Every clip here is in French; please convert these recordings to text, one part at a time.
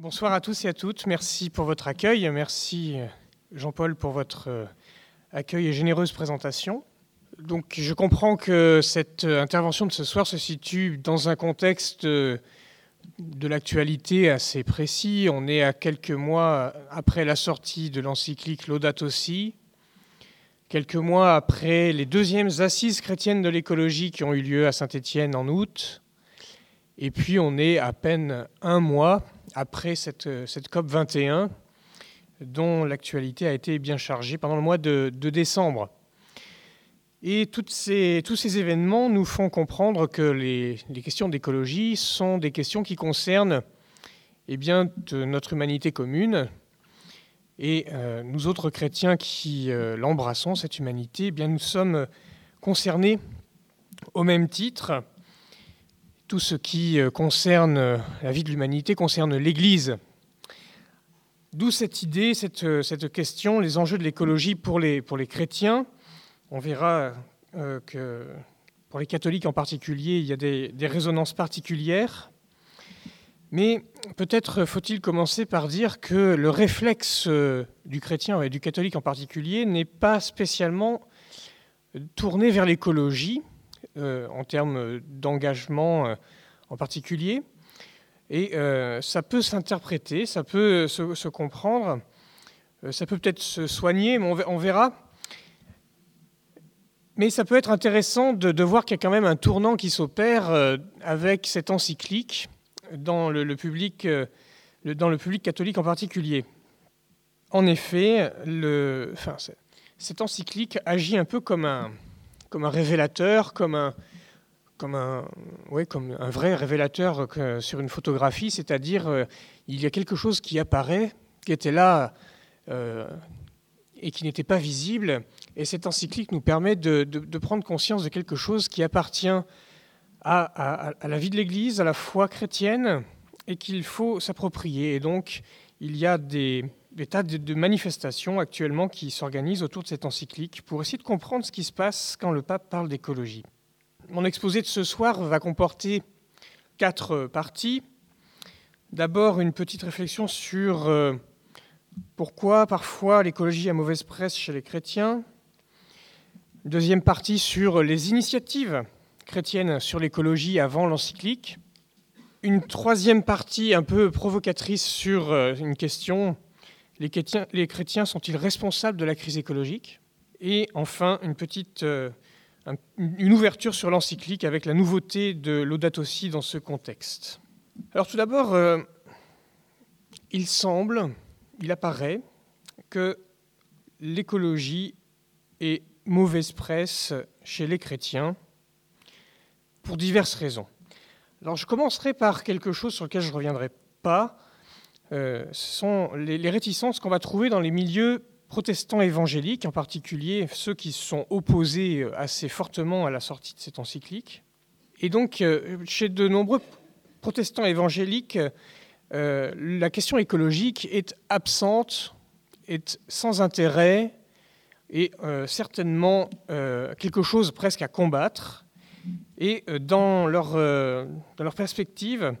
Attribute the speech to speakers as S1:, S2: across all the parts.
S1: Bonsoir à tous et à toutes. Merci pour votre accueil. Merci Jean-Paul pour votre euh, accueil et généreuse présentation. Donc je comprends que cette intervention de ce soir se situe dans un contexte euh, de l'actualité assez précis. On est à quelques mois après la sortie de l'encyclique Laudato Si, quelques mois après les deuxièmes assises chrétiennes de l'écologie qui ont eu lieu à Saint-Étienne en août. Et puis on est à peine un mois après cette, cette COP 21 dont l'actualité a été bien chargée pendant le mois de, décembre. Et toutes ces, tous ces événements nous font comprendre que les, questions d'écologie sont des questions qui concernent eh bien, notre humanité commune. Et euh, nous autres chrétiens qui euh, l'embrassons, cette humanité, eh bien, nous sommes concernés au même titre. Tout ce qui euh, concerne la vie de l'humanité concerne l'Église D'où cette idée, cette, cette, question, les enjeux de l'écologie pour les, chrétiens. On verra euh, que pour les catholiques en particulier, il y a des, résonances particulières. Mais peut-être faut-il commencer par dire que le réflexe euh, du chrétien et du catholique en particulier n'est pas spécialement tourné vers l'écologie euh, en termes d'engagement en particulier, et euh, ça peut s'interpréter, ça peut se, comprendre, euh, ça peut peut-être se soigner, mais on, verra. Mais ça peut être intéressant de, voir qu'il y a quand même un tournant qui s'opère euh, avec cette encyclique dans le, public, dans le public catholique en particulier. En effet, cette encyclique agit un peu comme un, comme un révélateur, comme un, comme un, comme un vrai révélateur sur une photographie, c'est-à-dire euh, il y a quelque chose qui apparaît, qui était là euh, et qui n'était pas visible, et cette encyclique nous permet de, prendre conscience de quelque chose qui appartient à, la vie de l'Église, à la foi chrétienne, et qu'il faut s'approprier. Et donc, il y a des, des tas de manifestations actuellement qui s'organisent autour de cette encyclique pour essayer de comprendre ce qui se passe quand le pape parle d'écologie. Mon exposé de ce soir va comporter quatre parties. D'abord, une petite réflexion sur euh, pourquoi parfois l'écologie a mauvaise presse chez les chrétiens. deuxième partie sur les initiatives chrétiennes sur l'écologie avant l'encyclique. Une troisième partie un peu provocatrice sur euh, une question, les chrétiens, sont-ils responsables de la crise écologique? Et enfin, une petite euh, une ouverture sur l'encyclique avec la nouveauté de Laudato dans ce contexte. Alors tout d'abord, euh, il semble, il apparaît que l'écologie est mauvaise presse chez les chrétiens pour diverses raisons. Alors je commencerai par quelque chose sur lequel je ne reviendrai pas. Euh, ce sont les réticences qu'on va trouver dans les milieux protestants évangéliques, en particulier ceux qui sont opposés euh, assez fortement à la sortie de cette encyclique. Et donc, euh, chez de nombreux protestants évangéliques, la question écologique est absente, est sans intérêt et certainement quelque chose presque à combattre. Et dans leur, dans leur perspective,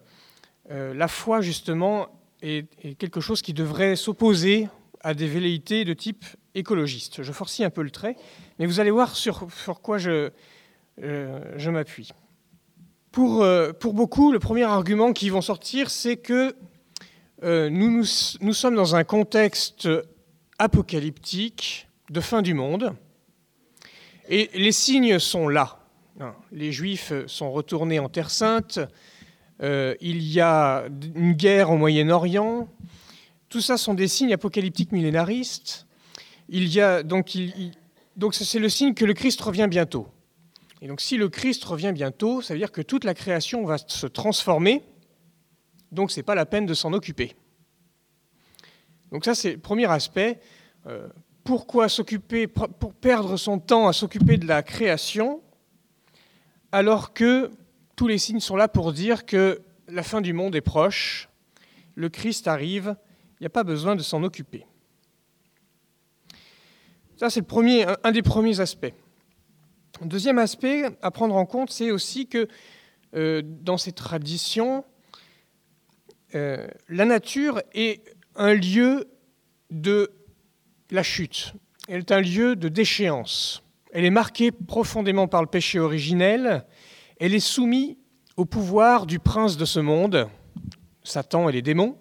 S1: la foi, justement, est, quelque chose qui devrait s'opposer à des velléités de type écologiste. Je forcie un peu le trait, mais vous allez voir sur, quoi je, euh, je m'appuie. Pour, euh, pour beaucoup, le premier argument qui vont sortir, c'est que euh, nous, nous, nous, sommes dans un contexte apocalyptique de fin du monde, et les signes sont là. Les Juifs sont retournés en Terre sainte, il y a une guerre au Moyen-Orient, tout ça sont des signes apocalyptiques millénaristes. Il y a donc, c'est le signe que le Christ revient bientôt. Et donc si le Christ revient bientôt, ça veut dire que toute la création va se transformer. Donc c'est pas la peine de s'en occuper. Donc ça c'est le premier aspect. Euh, pourquoi s'occuper, pour perdre son temps à s'occuper de la création, alors que tous les signes sont là pour dire que la fin du monde est proche, le Christ arrive n'y a pas besoin de s'en occuper. Ça, c'est un des premiers aspects. deuxième aspect à prendre en compte, c'est aussi que euh, dans ces traditions, euh, la nature est un lieu de la chute. Elle est un lieu de déchéance. Elle est marquée profondément par le péché originel. Elle est soumise au pouvoir du prince de ce monde, Satan et les démons.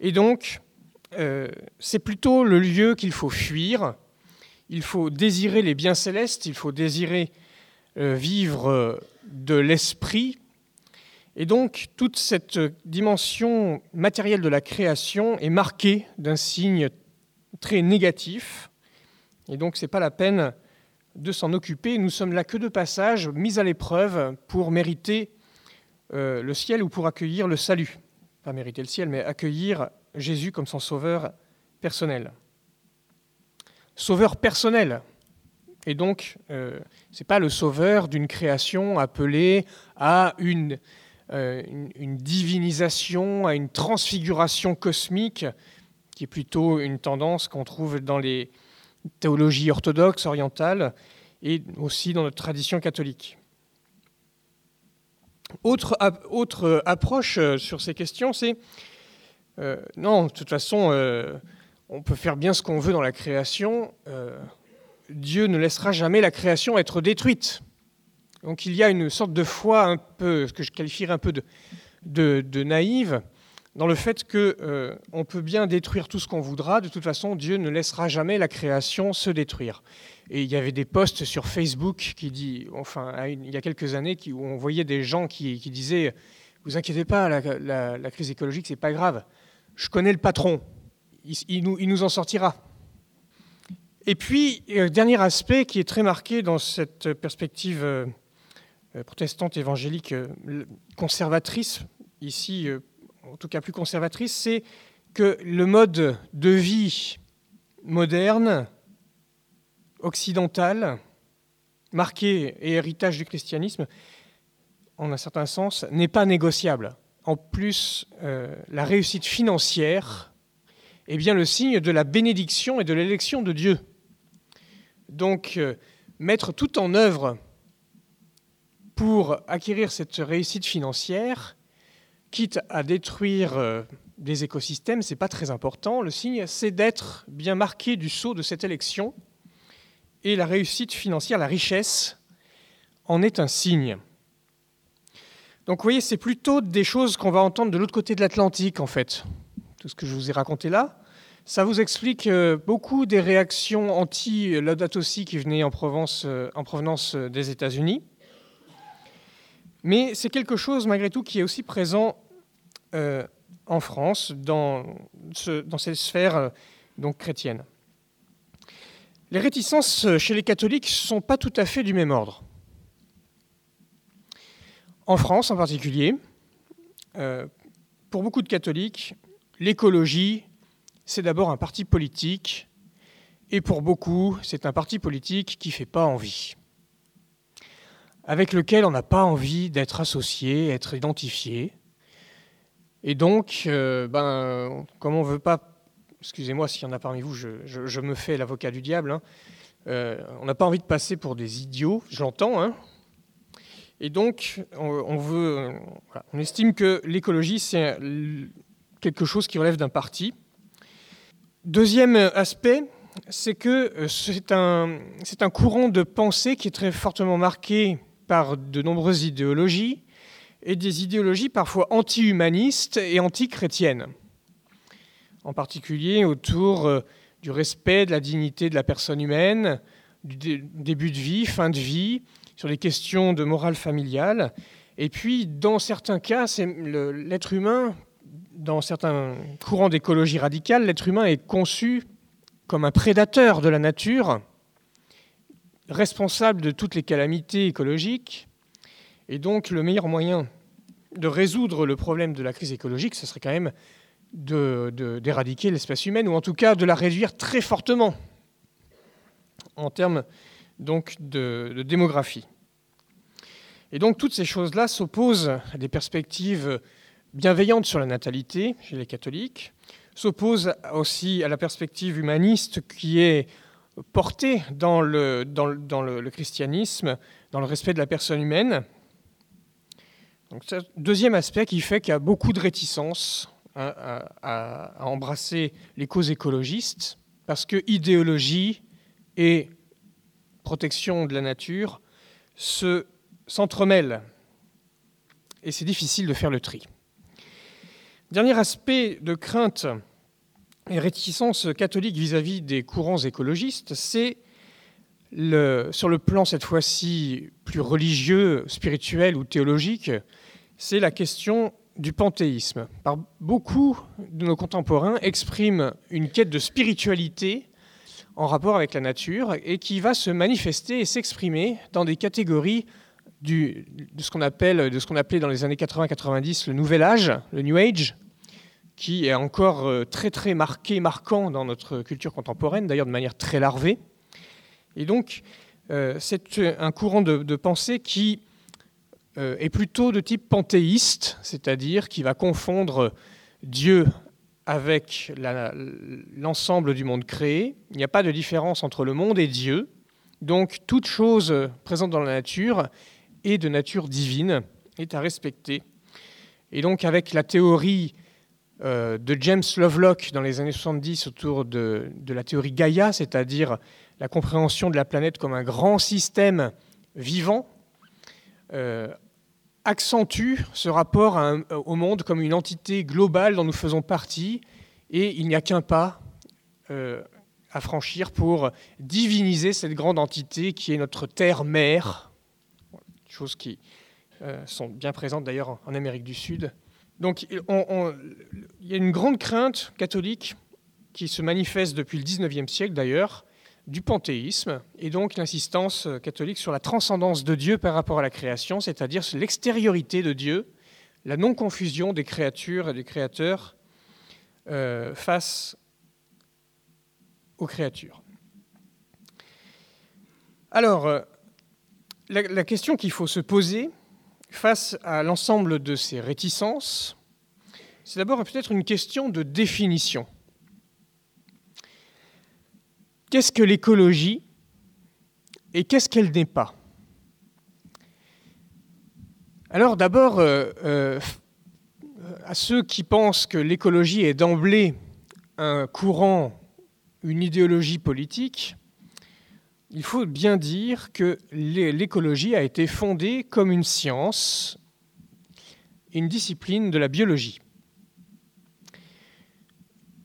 S1: Et donc, euh, c'est plutôt le lieu qu'il faut fuir. Il faut désirer les biens célestes, il faut désirer euh, vivre de l'esprit. Et donc, toute cette dimension matérielle de la création est marquée d'un signe très négatif. Et donc, ce n'est pas la peine de s'en occuper. Nous sommes là que de passage, mis à l'épreuve pour mériter euh, le ciel ou pour accueillir le salut. Pas mériter le ciel, mais accueillir Jésus comme son sauveur personnel. Sauveur personnel. Et donc, euh, ce n'est pas le sauveur d'une création appelée à euh, une, divinisation, à une transfiguration cosmique, qui est plutôt une tendance qu'on trouve dans les théologies orthodoxes, orientales, et aussi dans notre tradition catholique. Autre, autre approche euh, sur ces questions, c'est euh, non, de toute façon, euh, on peut faire bien ce qu'on veut dans la création. Dieu ne laissera jamais la création être détruite. Donc il y a une sorte de foi un peu, ce que je qualifierais un peu de naïve, dans le fait qu'on euh, peut bien détruire tout ce qu'on voudra, de toute façon, Dieu ne laissera jamais la création se détruire. Et il y avait des posts sur Facebook qui dit, enfin, il y a quelques années, où on voyait des gens qui, disaient Vous inquiétez pas, la, crise écologique, c'est pas grave. Je connais le patron, il, nous, il nous, en sortira. Et puis, euh, dernier aspect qui est très marqué dans cette perspective euh, protestante évangélique conservatrice, ici en tout cas plus conservatrice, c'est que le mode de vie moderne, occidental, marqué et héritage du christianisme, en un certain sens, n'est pas négociable. En plus, euh, la réussite financière est bien le signe de la bénédiction et de l'élection de Dieu. Donc, euh, mettre tout en œuvre pour acquérir cette réussite financière quitte à détruire euh, des écosystèmes, ce n'est pas très important. Le signe, c'est d'être bien marqué du sceau de cette élection. Et la réussite financière, la richesse, en est un signe. Donc vous voyez, c'est plutôt des choses qu'on va entendre de l'autre côté de l'Atlantique, en fait. Tout ce que je vous ai raconté là. Ça vous explique euh, beaucoup des réactions anti-Laudato qui venaient en, euh, en provenance des États-Unis. Mais c'est quelque chose, malgré tout, qui est aussi présent euh, en France, dans, ce, dans ces sphères euh, donc, chrétiennes. Les réticences chez les catholiques ne sont pas tout à fait du même ordre. En France en particulier, euh, pour beaucoup de catholiques, l'écologie, c'est d'abord un parti politique, et pour beaucoup, c'est un parti politique qui ne fait pas envie avec lequel on n'a pas envie d'être associé, être identifié. Et donc, euh, ben, comme on ne veut pas, excusez-moi s'il y en a parmi vous, je, me fais l'avocat du diable, hein, euh, on n'a pas envie de passer pour des idiots, j'entends, hein. et donc on, veut, on estime que l'écologie, c'est quelque chose qui relève d'un parti. Deuxième aspect, c'est que euh, c'est un courant de pensée qui est très fortement marqué par de nombreuses idéologies, et des idéologies parfois anti-humanistes et anti-chrétiennes, en particulier autour euh, du respect de la dignité de la personne humaine, du début de vie, fin de vie, sur les questions de morale familiale. Et puis, dans certains cas, l'être humain, dans certains courants d'écologie radicale, l'être humain est conçu comme un prédateur de la nature responsable de toutes les calamités écologiques. Et donc le meilleur moyen de résoudre le problème de la crise écologique, ce serait quand même d'éradiquer de, l'espèce humaine, ou en tout cas de la réduire très fortement en termes donc de, de démographie. Et donc toutes ces choses-là s'opposent à des perspectives bienveillantes sur la natalité chez les catholiques, s'opposent aussi à la perspective humaniste qui est porté dans le, christianisme, dans le respect de la personne humaine. Donc, deuxième aspect qui fait qu'il y a beaucoup de réticence à, embrasser les causes écologistes, parce que idéologie et protection de la nature se s'entremêlent. Et c'est difficile de faire le tri. Dernier aspect de crainte réticence catholique vis-à-vis des courants écologistes, c'est sur le plan cette fois-ci plus religieux, spirituel ou théologique, c'est la question du panthéisme. Par beaucoup de nos contemporains expriment une quête de spiritualité en rapport avec la nature et qui va se manifester et s'exprimer dans des catégories de ce qu'on de ce qu'on appelait dans les années 80-90 le Nouvel Âge, le New Age, qui est encore euh, très très marqué, marquant dans notre culture contemporaine, d'ailleurs de manière très larvée. Et donc, euh, c'est un courant de pensée qui euh, est plutôt de type panthéiste, c'est-à-dire qui va confondre Dieu avec l'ensemble du monde créé. Il n'y a pas de différence entre le monde et Dieu. Donc toute chose présente dans la nature est de nature divine, est à respecter. Et donc avec la théorie euh, de James Lovelock dans les années 70 autour de, la théorie Gaïa, c'est-à-dire la compréhension de la planète comme un grand système vivant, euh, accentue ce rapport au monde comme une entité globale dont nous faisons partie, et il n'y a qu'un pas euh, à franchir pour diviniser cette grande entité qui est notre terre-mère, choses qui sont bien présentes d'ailleurs en Amérique du Sud. Donc il y a une grande crainte catholique qui se manifeste depuis le 19e siècle d'ailleurs, du panthéisme, et donc l'insistance catholique sur la transcendance de Dieu par rapport à la création, c'est-à-dire l'extériorité de Dieu, la non-confusion des créatures et des créateurs euh, face aux créatures. Alors, euh, la question qu'il faut se poser face à l'ensemble de ces réticences, c'est d'abord peut-être une question de définition. Qu'est-ce que l'écologie et qu'est-ce qu'elle n'est pas? Alors d'abord, euh, euh, à ceux qui pensent que l'écologie est d'emblée un courant, une idéologie politique, il faut bien dire que l'écologie a été fondée comme une science, une discipline de la biologie.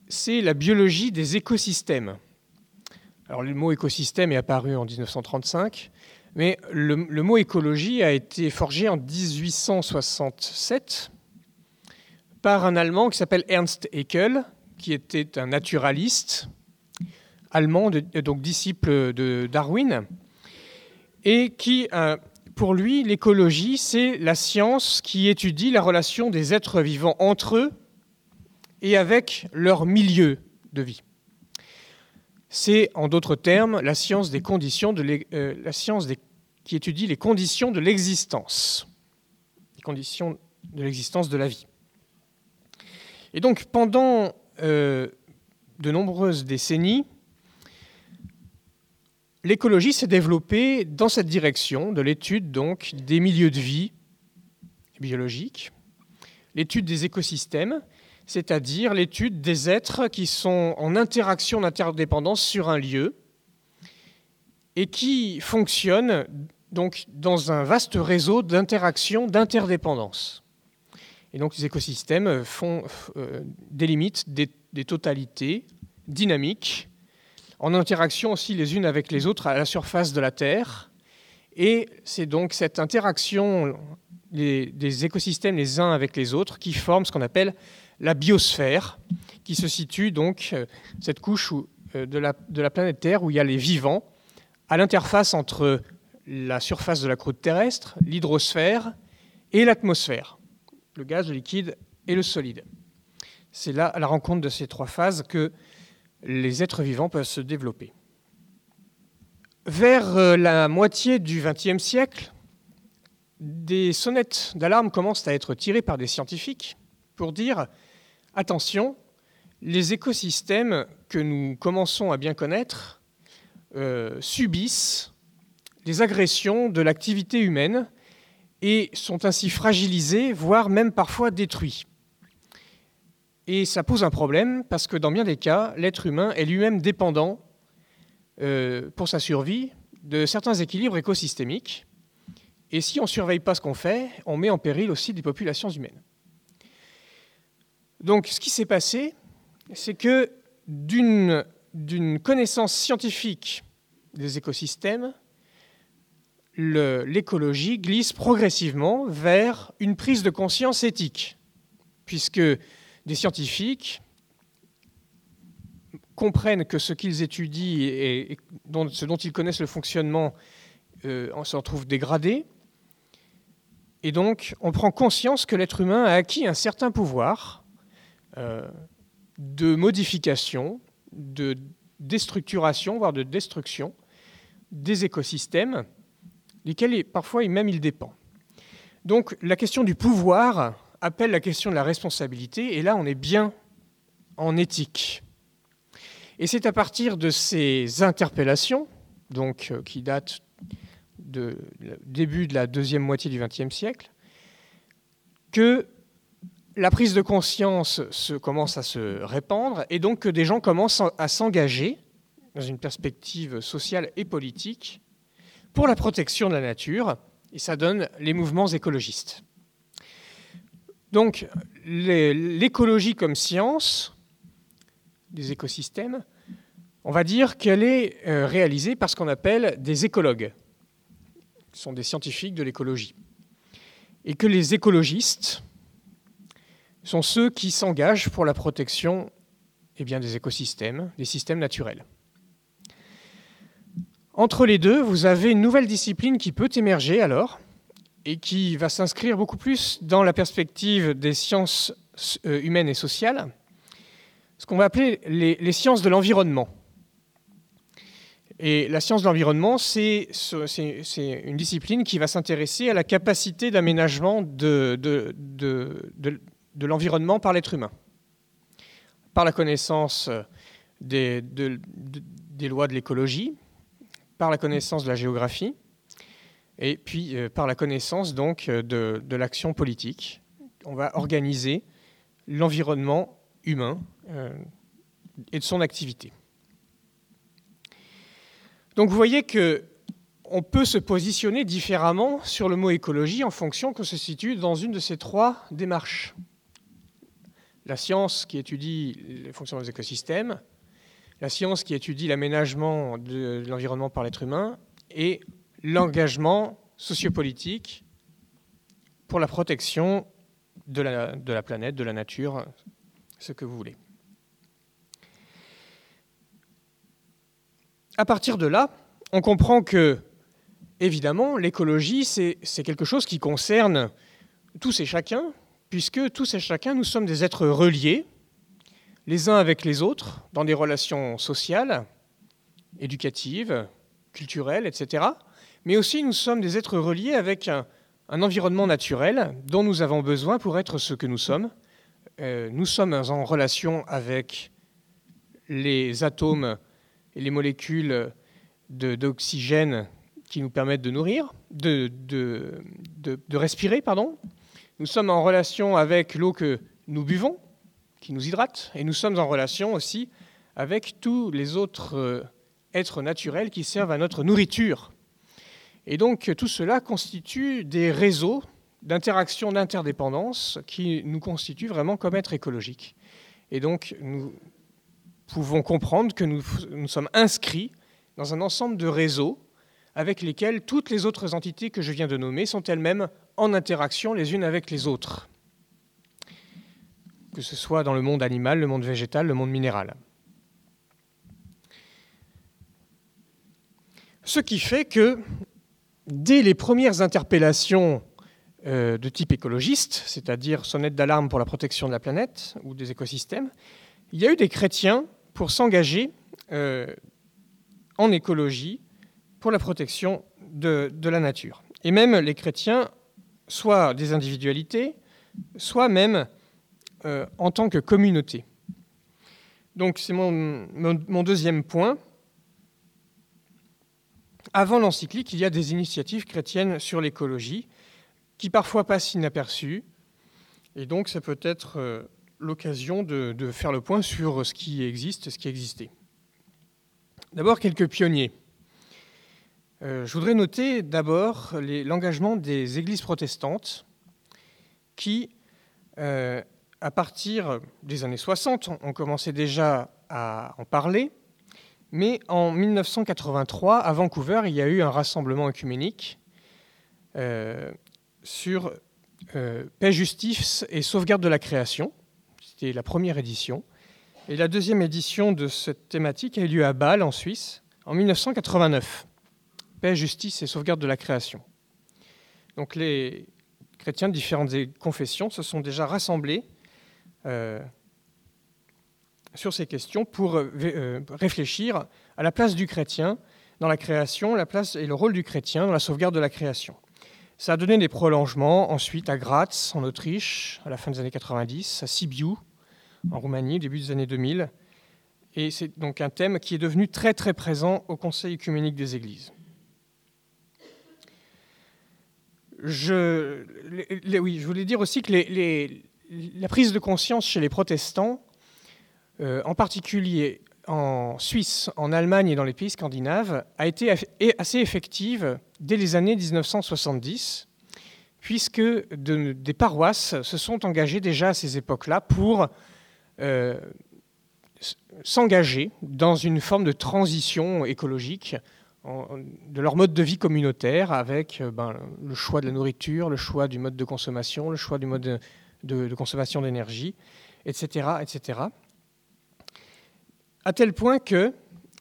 S1: C'est la biologie des écosystèmes. Alors le mot écosystème est apparu en 1935, mais le, mot écologie a été forgé en 1867 par un Allemand qui s'appelle Ernst Haeckel, qui était un naturaliste allemand, donc disciple de Darwin, et qui, euh, pour lui, l'écologie, c'est la science qui étudie la relation des êtres vivants entre eux et avec leur milieu de vie. C'est, en d'autres termes, la science, des conditions de euh, la science qui étudie les conditions de l'existence, les conditions de l'existence de la vie. Et donc, pendant euh, de nombreuses décennies, l'écologie s'est développée dans cette direction de l'étude donc des milieux de vie biologiques, l'étude des écosystèmes, c'est-à-dire l'étude des êtres qui sont en interaction d'interdépendance sur un lieu et qui fonctionnent donc dans un vaste réseau d'interactions, d'interdépendance. Et donc les écosystèmes font, euh, délimitent des, des totalités dynamiques, en interaction aussi les unes avec les autres à la surface de la Terre. Et c'est donc cette interaction des écosystèmes les uns avec les autres qui forme ce qu'on appelle la biosphère, qui se situe donc, euh, cette couche euh, de, la, de la planète Terre où il y a les vivants, à l'interface entre la surface de la croûte terrestre, l'hydrosphère et l'atmosphère, le gaz, le liquide et le solide. C'est là, à la rencontre de ces trois phases, que les êtres vivants peuvent se développer. Vers euh, la moitié du XXe siècle, des sonnettes d'alarme commencent à être tirées par des scientifiques pour dire attention, les écosystèmes que nous commençons à bien connaître euh, subissent les agressions de l'activité humaine et sont ainsi fragilisés, voire même parfois détruits. Et ça pose un problème parce que dans bien des cas, l'être humain est lui-même dépendant euh, pour sa survie de certains équilibres écosystémiques. Et si on ne surveille pas ce qu'on fait, on met en péril aussi des populations humaines. Donc ce qui s'est passé, c'est que d'une connaissance scientifique des écosystèmes, l'écologie glisse progressivement vers une prise de conscience éthique, puisque des scientifiques comprennent que ce qu'ils étudient et, ce dont ils connaissent le fonctionnement euh, se retrouve dégradé. Et donc, on prend conscience que l'être humain a acquis un certain pouvoir euh, de modification, de déstructuration, voire de destruction des écosystèmes, lesquels parfois même il dépend. Donc la question du pouvoir appelle la question de la responsabilité, et là on est bien en éthique. Et c'est à partir de ces interpellations, donc, euh, qui datent du début de la deuxième moitié du XXe siècle, que la prise de conscience commence à se répandre et donc que des gens commencent à s'engager dans une perspective sociale et politique pour la protection de la nature, et ça donne les mouvements écologistes. Donc l'écologie comme science des écosystèmes, on va dire qu'elle est euh, réalisée par ce qu'on appelle des écologues. Ce sont des scientifiques de l'écologie. Et que les écologistes, sont ceux qui s'engagent pour la protection eh des écosystèmes, des systèmes naturels. Entre les deux, vous avez une nouvelle discipline qui peut émerger alors et qui va s'inscrire beaucoup plus dans la perspective des sciences euh, humaines et sociales, ce qu'on va appeler les, sciences de l'environnement. Et la science de l'environnement, c'est une discipline qui va s'intéresser à la capacité d'aménagement de, l'environnement par l'être humain, par la connaissance des lois de l'écologie, par la connaissance de la géographie, et puis euh, par la connaissance donc euh, de, l'action politique. On va organiser l'environnement humain et de son activité. Donc vous voyez que on peut se positionner différemment sur le mot écologie en fonction qu'on se situe dans une de ces trois démarches la science qui étudie les fonctions des écosystèmes, la science qui étudie l'aménagement de l'environnement par l'être humain et l'engagement sociopolitique pour la protection de la, planète, de la nature, ce que vous voulez. À partir de là, on comprend que, évidemment, l'écologie, c'est quelque chose qui concerne tous et chacun, puisque tous et chacun, nous sommes des êtres reliés, les uns avec les autres, dans des relations sociales, éducatives, culturelles, etc. Mais aussi, nous sommes des êtres reliés avec un, environnement naturel dont nous avons besoin pour être ce que nous sommes. Euh, nous sommes en relation avec les atomes et les molécules d'oxygène qui nous permettent de nourrir, de, respirer, pardon, nous sommes en relation avec l'eau que nous buvons, qui nous hydrate, et nous sommes en relation aussi avec tous les autres euh, êtres naturels qui servent à notre nourriture. Et donc tout cela constitue des réseaux d'interaction, d'interdépendance qui nous constituent vraiment comme êtres écologiques. Et donc nous pouvons comprendre que nous sommes inscrits dans un ensemble de réseaux avec lesquels toutes les autres entités que je viens de nommer sont elles-mêmes en interaction les unes avec les autres, que ce soit dans le monde animal, le monde végétal, le monde minéral. Ce qui fait que dès les premières interpellations euh, de type écologiste, c'est-à-dire sonnette d'alarme pour la protection de la planète ou des écosystèmes, il y a eu des chrétiens pour s'engager euh, en écologie pour la protection de, la nature. Et même les chrétiens, soit des individualités, soit même euh, en tant que communauté. Donc c'est mon, mon, deuxième point. Avant l'encyclique, il y a des initiatives chrétiennes sur l'écologie, qui parfois passe inaperçu. Et donc, ça peut être euh, l'occasion de, faire le point sur ce qui existe, ce qui existait. D'abord, quelques pionniers. Euh, je voudrais noter d'abord l'engagement des églises protestantes qui, euh, à partir des années 60, ont commencé déjà à en parler, mais en 1983, à Vancouver, il y a eu un rassemblement œcuménique euh, sur euh, paix, justice et sauvegarde de la création. C'était la première édition. Et la deuxième édition de cette thématique a eu lieu à Bâle, en Suisse, en 1989. Paix, justice et sauvegarde de la création. Donc les chrétiens de différentes confessions se sont déjà rassemblés euh, sur ces questions pour euh, euh, réfléchir à la place du chrétien dans la création, la place et le rôle du chrétien dans la sauvegarde de la création. Ça a donné des prolongements ensuite à Graz, en Autriche, à la fin des années 90, à Sibiu, en Roumanie, début des années 2000. Et c'est donc un thème qui est devenu très très présent au Conseil œcuménique des Églises. Je, oui, je voulais dire aussi que la prise de conscience chez les protestants en particulier en Suisse, en Allemagne et dans les pays scandinaves, a été assez effective dès les années 1970, puisque des paroisses se sont engagées déjà à ces époques-là pour euh, s'engager dans une forme de transition écologique de leur mode de vie communautaire avec euh, ben, le choix de la nourriture, le choix du mode de consommation, le choix du mode de, de consommation d'énergie, etc., etc à tel point que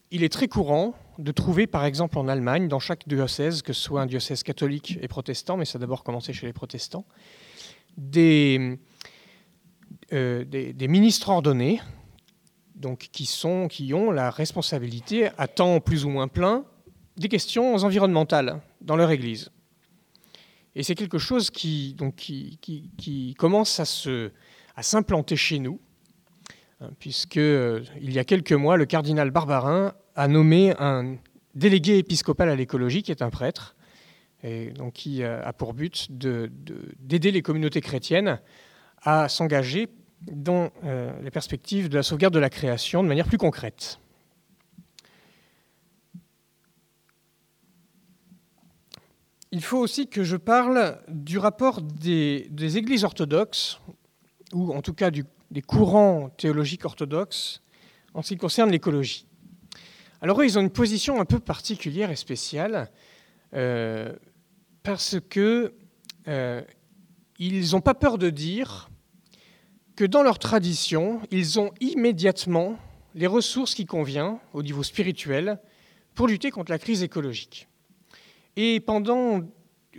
S1: il est très courant de trouver, par exemple en Allemagne, dans chaque diocèse, que ce soit un diocèse catholique et protestant, mais ça a d'abord commencé chez les protestants, des, euh, ministres ordonnés, qui, ont la responsabilité, à temps plus ou moins plein, des questions environnementales dans leur Église. Et c'est quelque chose qui, commence à, s'implanter chez nous, puisque euh, il y a quelques mois, le cardinal Barbarin a nommé un délégué épiscopal à l'écologie, qui est un prêtre, et donc qui euh, a pour but d'aider les communautés chrétiennes à s'engager dans euh, les perspectives de la sauvegarde de la création de manière plus concrète. Il faut aussi que je parle du rapport des églises orthodoxes, ou en tout cas du des courants théologiques orthodoxes en ce qui concerne l'écologie. Alors eux, ils ont une position un peu particulière et spéciale euh, parce que euh, ils n'ont pas peur de dire que dans leur tradition, ils ont immédiatement les ressources qui conviennent au niveau spirituel pour lutter contre la crise écologique. Et pendant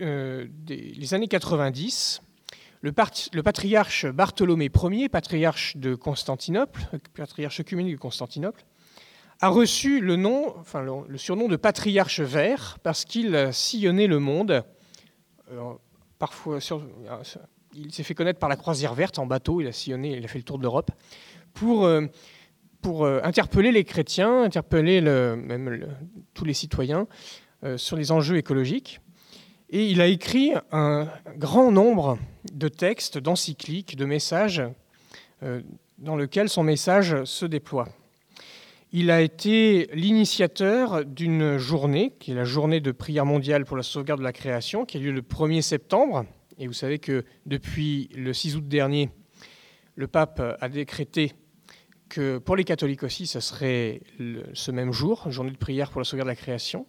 S1: euh, les années 90, le, patriarche Bartholomé Ier, patriarche de Constantinople, patriarche œcuménique de Constantinople, a reçu le surnom de patriarche vert parce qu'il sillonnait le monde. Euh, parfois, il s'est fait connaître par la croisière verte en bateau. Il a sillonné, il a fait le tour de l'Europe pour euh, euh, interpeller les chrétiens, interpeller même tous les citoyens sur les enjeux écologiques. Et il a écrit un grand nombre de textes, d'encycliques, de messages euh, dans lesquels son message se déploie. Il a été l'initiateur d'une journée, qui est la journée de prière mondiale pour la sauvegarde de la création, qui a lieu le 1er septembre. Et vous savez que depuis le 6 août dernier, le pape a décrété que pour les catholiques aussi, ce serait ce même jour, journée de prière pour la sauvegarde de la création.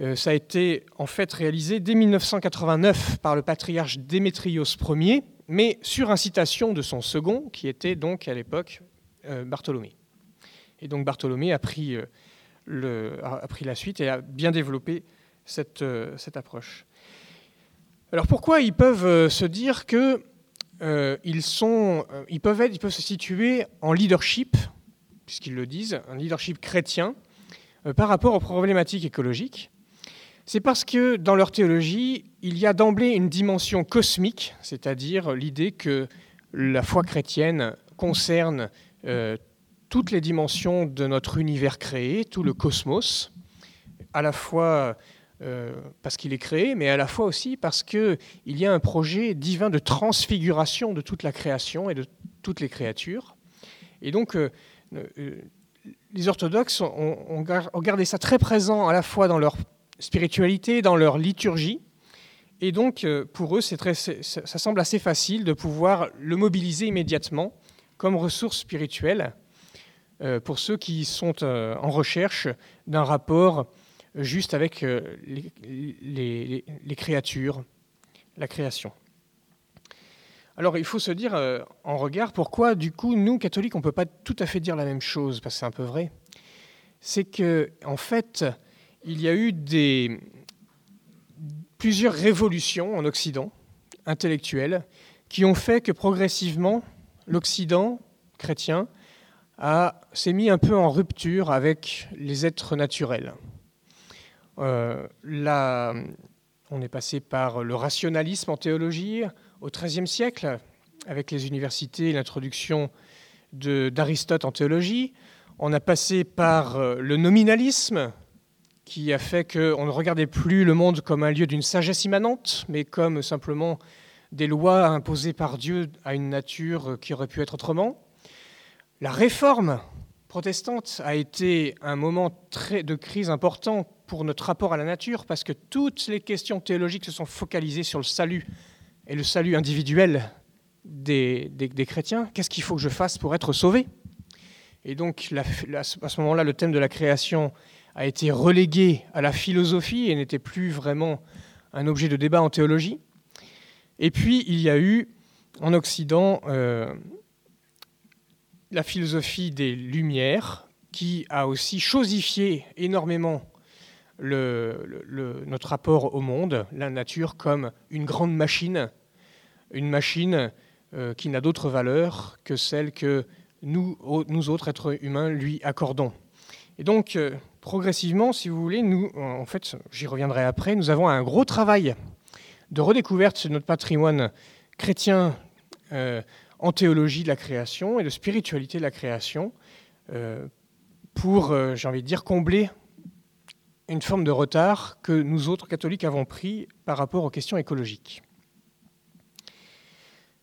S1: Euh, ça a été en fait réalisé dès 1989 par le patriarche Démétrios Ier, mais sur incitation de son second, qui était donc à l'époque euh, Bartholomé. Et donc Bartholomé a pris, euh, a pris la suite et a bien développé cette, approche. Alors pourquoi ils peuvent se dire que peuvent être, ils peuvent se situer en leadership, puisqu'ils le disent, un leadership chrétien, par rapport aux problématiques écologiques c'est parce que dans leur théologie, il y a d'emblée une dimension cosmique, c'est-à-dire l'idée que la foi chrétienne concerne euh, toutes les dimensions de notre univers créé, tout le cosmos, à la fois parce qu'il est créé, mais à la fois aussi parce qu'il y a un projet divin de transfiguration de toute la création et de toutes les créatures. Et donc, les orthodoxes ont, gardé ça très présent à la fois dans leur spiritualité, dans leur liturgie. Et donc, euh, pour eux, ça semble assez facile de pouvoir le mobiliser immédiatement comme ressource spirituelle euh, pour ceux qui sont euh, en recherche d'un rapport juste avec les, les, créatures, la création. Alors il faut se dire en regard pourquoi du coup nous catholiques on ne peut pas tout à fait dire la même chose parce que c'est un peu vrai. C'est que en fait il y a eu plusieurs révolutions en Occident, intellectuelles, qui ont fait que progressivement, l'Occident chrétien s'est mis un peu en rupture avec les êtres naturels. Euh, on est passé par le rationalisme en théologie au XIIIe siècle, avec les universités et l'introduction d'Aristote en théologie. On a passé par euh, le nominalisme, qui a fait qu'on ne regardait plus le monde comme un lieu d'une sagesse immanente, mais comme simplement des lois imposées par Dieu à une nature qui aurait pu être autrement. La réforme protestante a été un moment de crise important pour notre rapport à la nature, parce que toutes les questions théologiques se sont focalisées sur le salut et le salut individuel des, chrétiens. Qu'est-ce qu'il faut que je fasse pour être sauvé? Et donc, à ce moment-là, le thème de la création a été relégué à la philosophie et n'était plus vraiment un objet de débat en théologie. Et puis, il y a eu en Occident euh, la philosophie des Lumières, qui a aussi chosifié énormément notre rapport au monde, la nature, comme une grande machine, une machine euh, qui n'a d'autre valeur que celle que nous, nous autres êtres humains, lui accordons. Et donc, euh, progressivement, si vous voulez, nous, en fait, j'y reviendrai après, nous avons un gros travail de redécouverte de notre patrimoine chrétien euh, en théologie de la création et de spiritualité de la création euh, pour, j'ai envie de dire, combler une forme de retard que nous autres catholiques avons pris par rapport aux questions écologiques.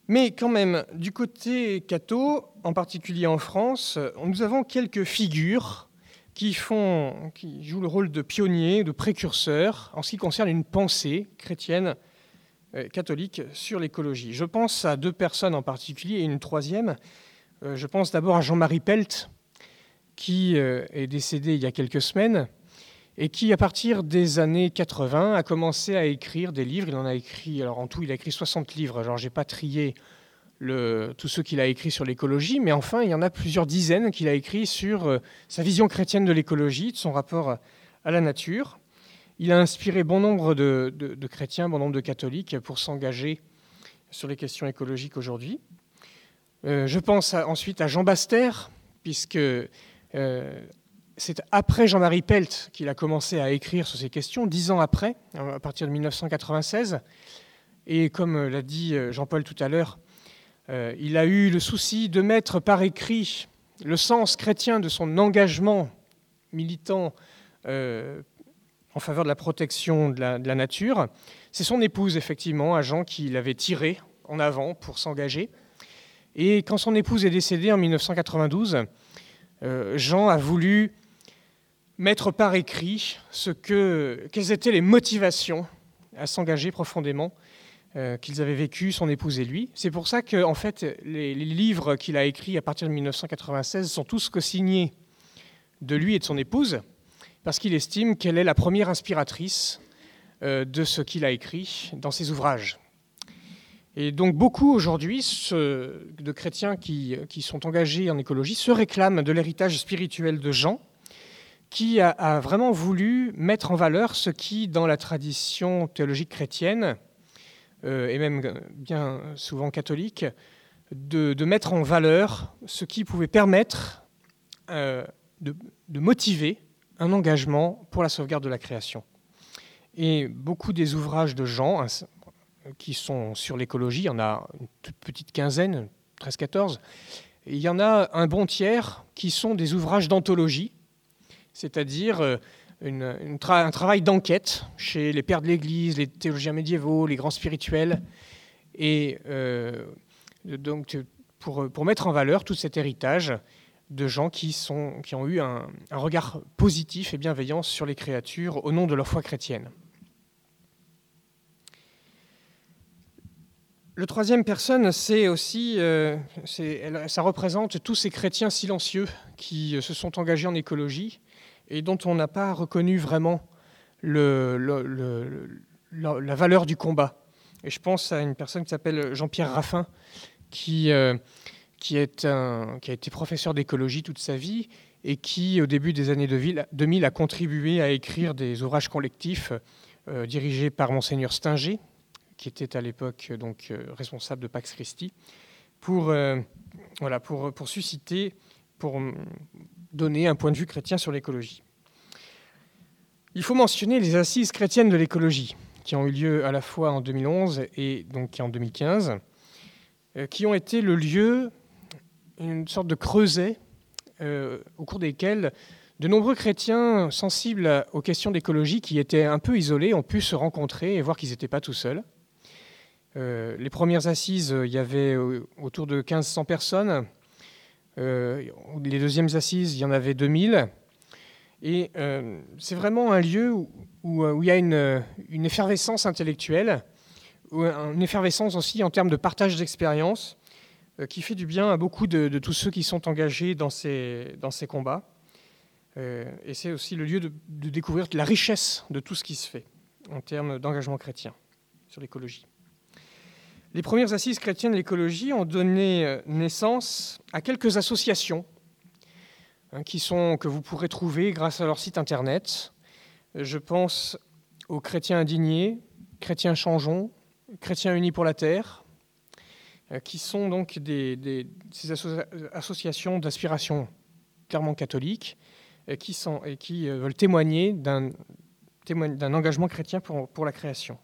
S1: Mais quand même, du côté catho, en particulier en France, nous avons quelques figures qui, font, qui jouent le rôle de pionniers, de précurseurs en ce qui concerne une pensée chrétienne euh, catholique sur l'écologie. Je pense à deux personnes en particulier et une troisième. Euh, je pense d'abord à Jean-Marie Pelt, qui euh, est décédé il y a quelques semaines et qui, à partir des années 80, a commencé à écrire des livres. Il en a écrit, alors en tout, il a écrit 60 livres. Alors, j'ai pas trié le, tous ceux qu'il a écrits sur l'écologie, mais enfin, il y en a plusieurs dizaines qu'il a écrits sur euh, sa vision chrétienne de l'écologie, de son rapport à la nature. Il a inspiré bon nombre de, chrétiens, bon nombre de catholiques pour s'engager sur les questions écologiques aujourd'hui. Euh, je pense ensuite à Jean Baster, puisque euh, c'est après Jean-Marie Pelt qu'il a commencé à écrire sur ces questions, dix ans après, à partir de 1996. Et comme l'a dit Jean-Paul tout à l'heure, euh, il a eu le souci de mettre par écrit le sens chrétien de son engagement militant euh, en faveur de la protection de la, nature. C'est son épouse, effectivement, Jean, qui l'avait tiré en avant pour s'engager. Et quand son épouse est décédée en 1992, euh, Jean a voulu mettre par écrit ce que, quelles étaient les motivations à s'engager profondément euh, qu'ils avaient vécu, son épouse et lui. C'est pour ça que, en fait, les, livres qu'il a écrits à partir de 1996 sont tous co-signés de lui et de son épouse, parce qu'il estime qu'elle est la première inspiratrice euh, de ce qu'il a écrit dans ses ouvrages. Et donc beaucoup aujourd'hui de chrétiens qui, sont engagés en écologie se réclament de l'héritage spirituel de Jean, qui a, vraiment voulu mettre en valeur ce qui, dans la tradition théologique chrétienne, et même bien souvent catholique, de, mettre en valeur ce qui pouvait permettre euh, de, motiver un engagement pour la sauvegarde de la création. Et beaucoup des ouvrages de Jean qui sont sur l'écologie, il y en a une toute petite quinzaine, 13-14, il y en a un bon tiers qui sont des ouvrages d'anthologie, c'est-à-dire euh, un travail d'enquête chez les pères de l'Église, les théologiens médiévaux, les grands spirituels, et donc pour, pour, mettre en valeur tout cet héritage de gens qui, sont, qui ont eu un, regard positif et bienveillant sur les créatures au nom de leur foi chrétienne. Le troisième personne, c'est aussi, euh, ça représente tous ces chrétiens silencieux qui euh, se sont engagés en écologie et dont on n'a pas reconnu vraiment la, valeur du combat. Et je pense à une personne qui s'appelle Jean-Pierre Raffin, qui, euh, qui, a été professeur d'écologie toute sa vie et qui, au début des années 2000, a contribué à écrire des ouvrages collectifs dirigés par Monseigneur Stinger, qui était à l'époque donc euh, responsable de Pax Christi, pour, euh, voilà, pour, pour susciter, pour donner un point de vue chrétien sur l'écologie. Il faut mentionner les assises chrétiennes de l'écologie, qui ont eu lieu à la fois en 2011 et donc en 2015, euh, qui ont été le lieu, une sorte de creuset, au cours desquels de nombreux chrétiens sensibles aux questions d'écologie qui étaient un peu isolés ont pu se rencontrer et voir qu'ils n'étaient pas tout seuls. Euh, les premières assises, il y avait euh, autour de 1500 personnes. Euh, les deuxièmes assises, il y en avait 2000. Et c'est vraiment un lieu où, il y a une, effervescence intellectuelle, une effervescence aussi en termes de partage d'expérience, qui fait du bien à beaucoup de, tous ceux qui sont engagés dans ces, combats. et c'est aussi le lieu de découvrir la richesse de tout ce qui se fait en termes d'engagement chrétien sur l'écologie. Les premières assises chrétiennes de l'écologie ont donné euh, naissance à quelques associations hein, que vous pourrez trouver grâce à leur site internet. Je pense aux chrétiens indignés, chrétiens changeons, chrétiens unis pour la terre, euh, qui sont donc ces associations d'aspiration clairement catholique et qui, euh, veulent témoigner d'un engagement chrétien pour la création.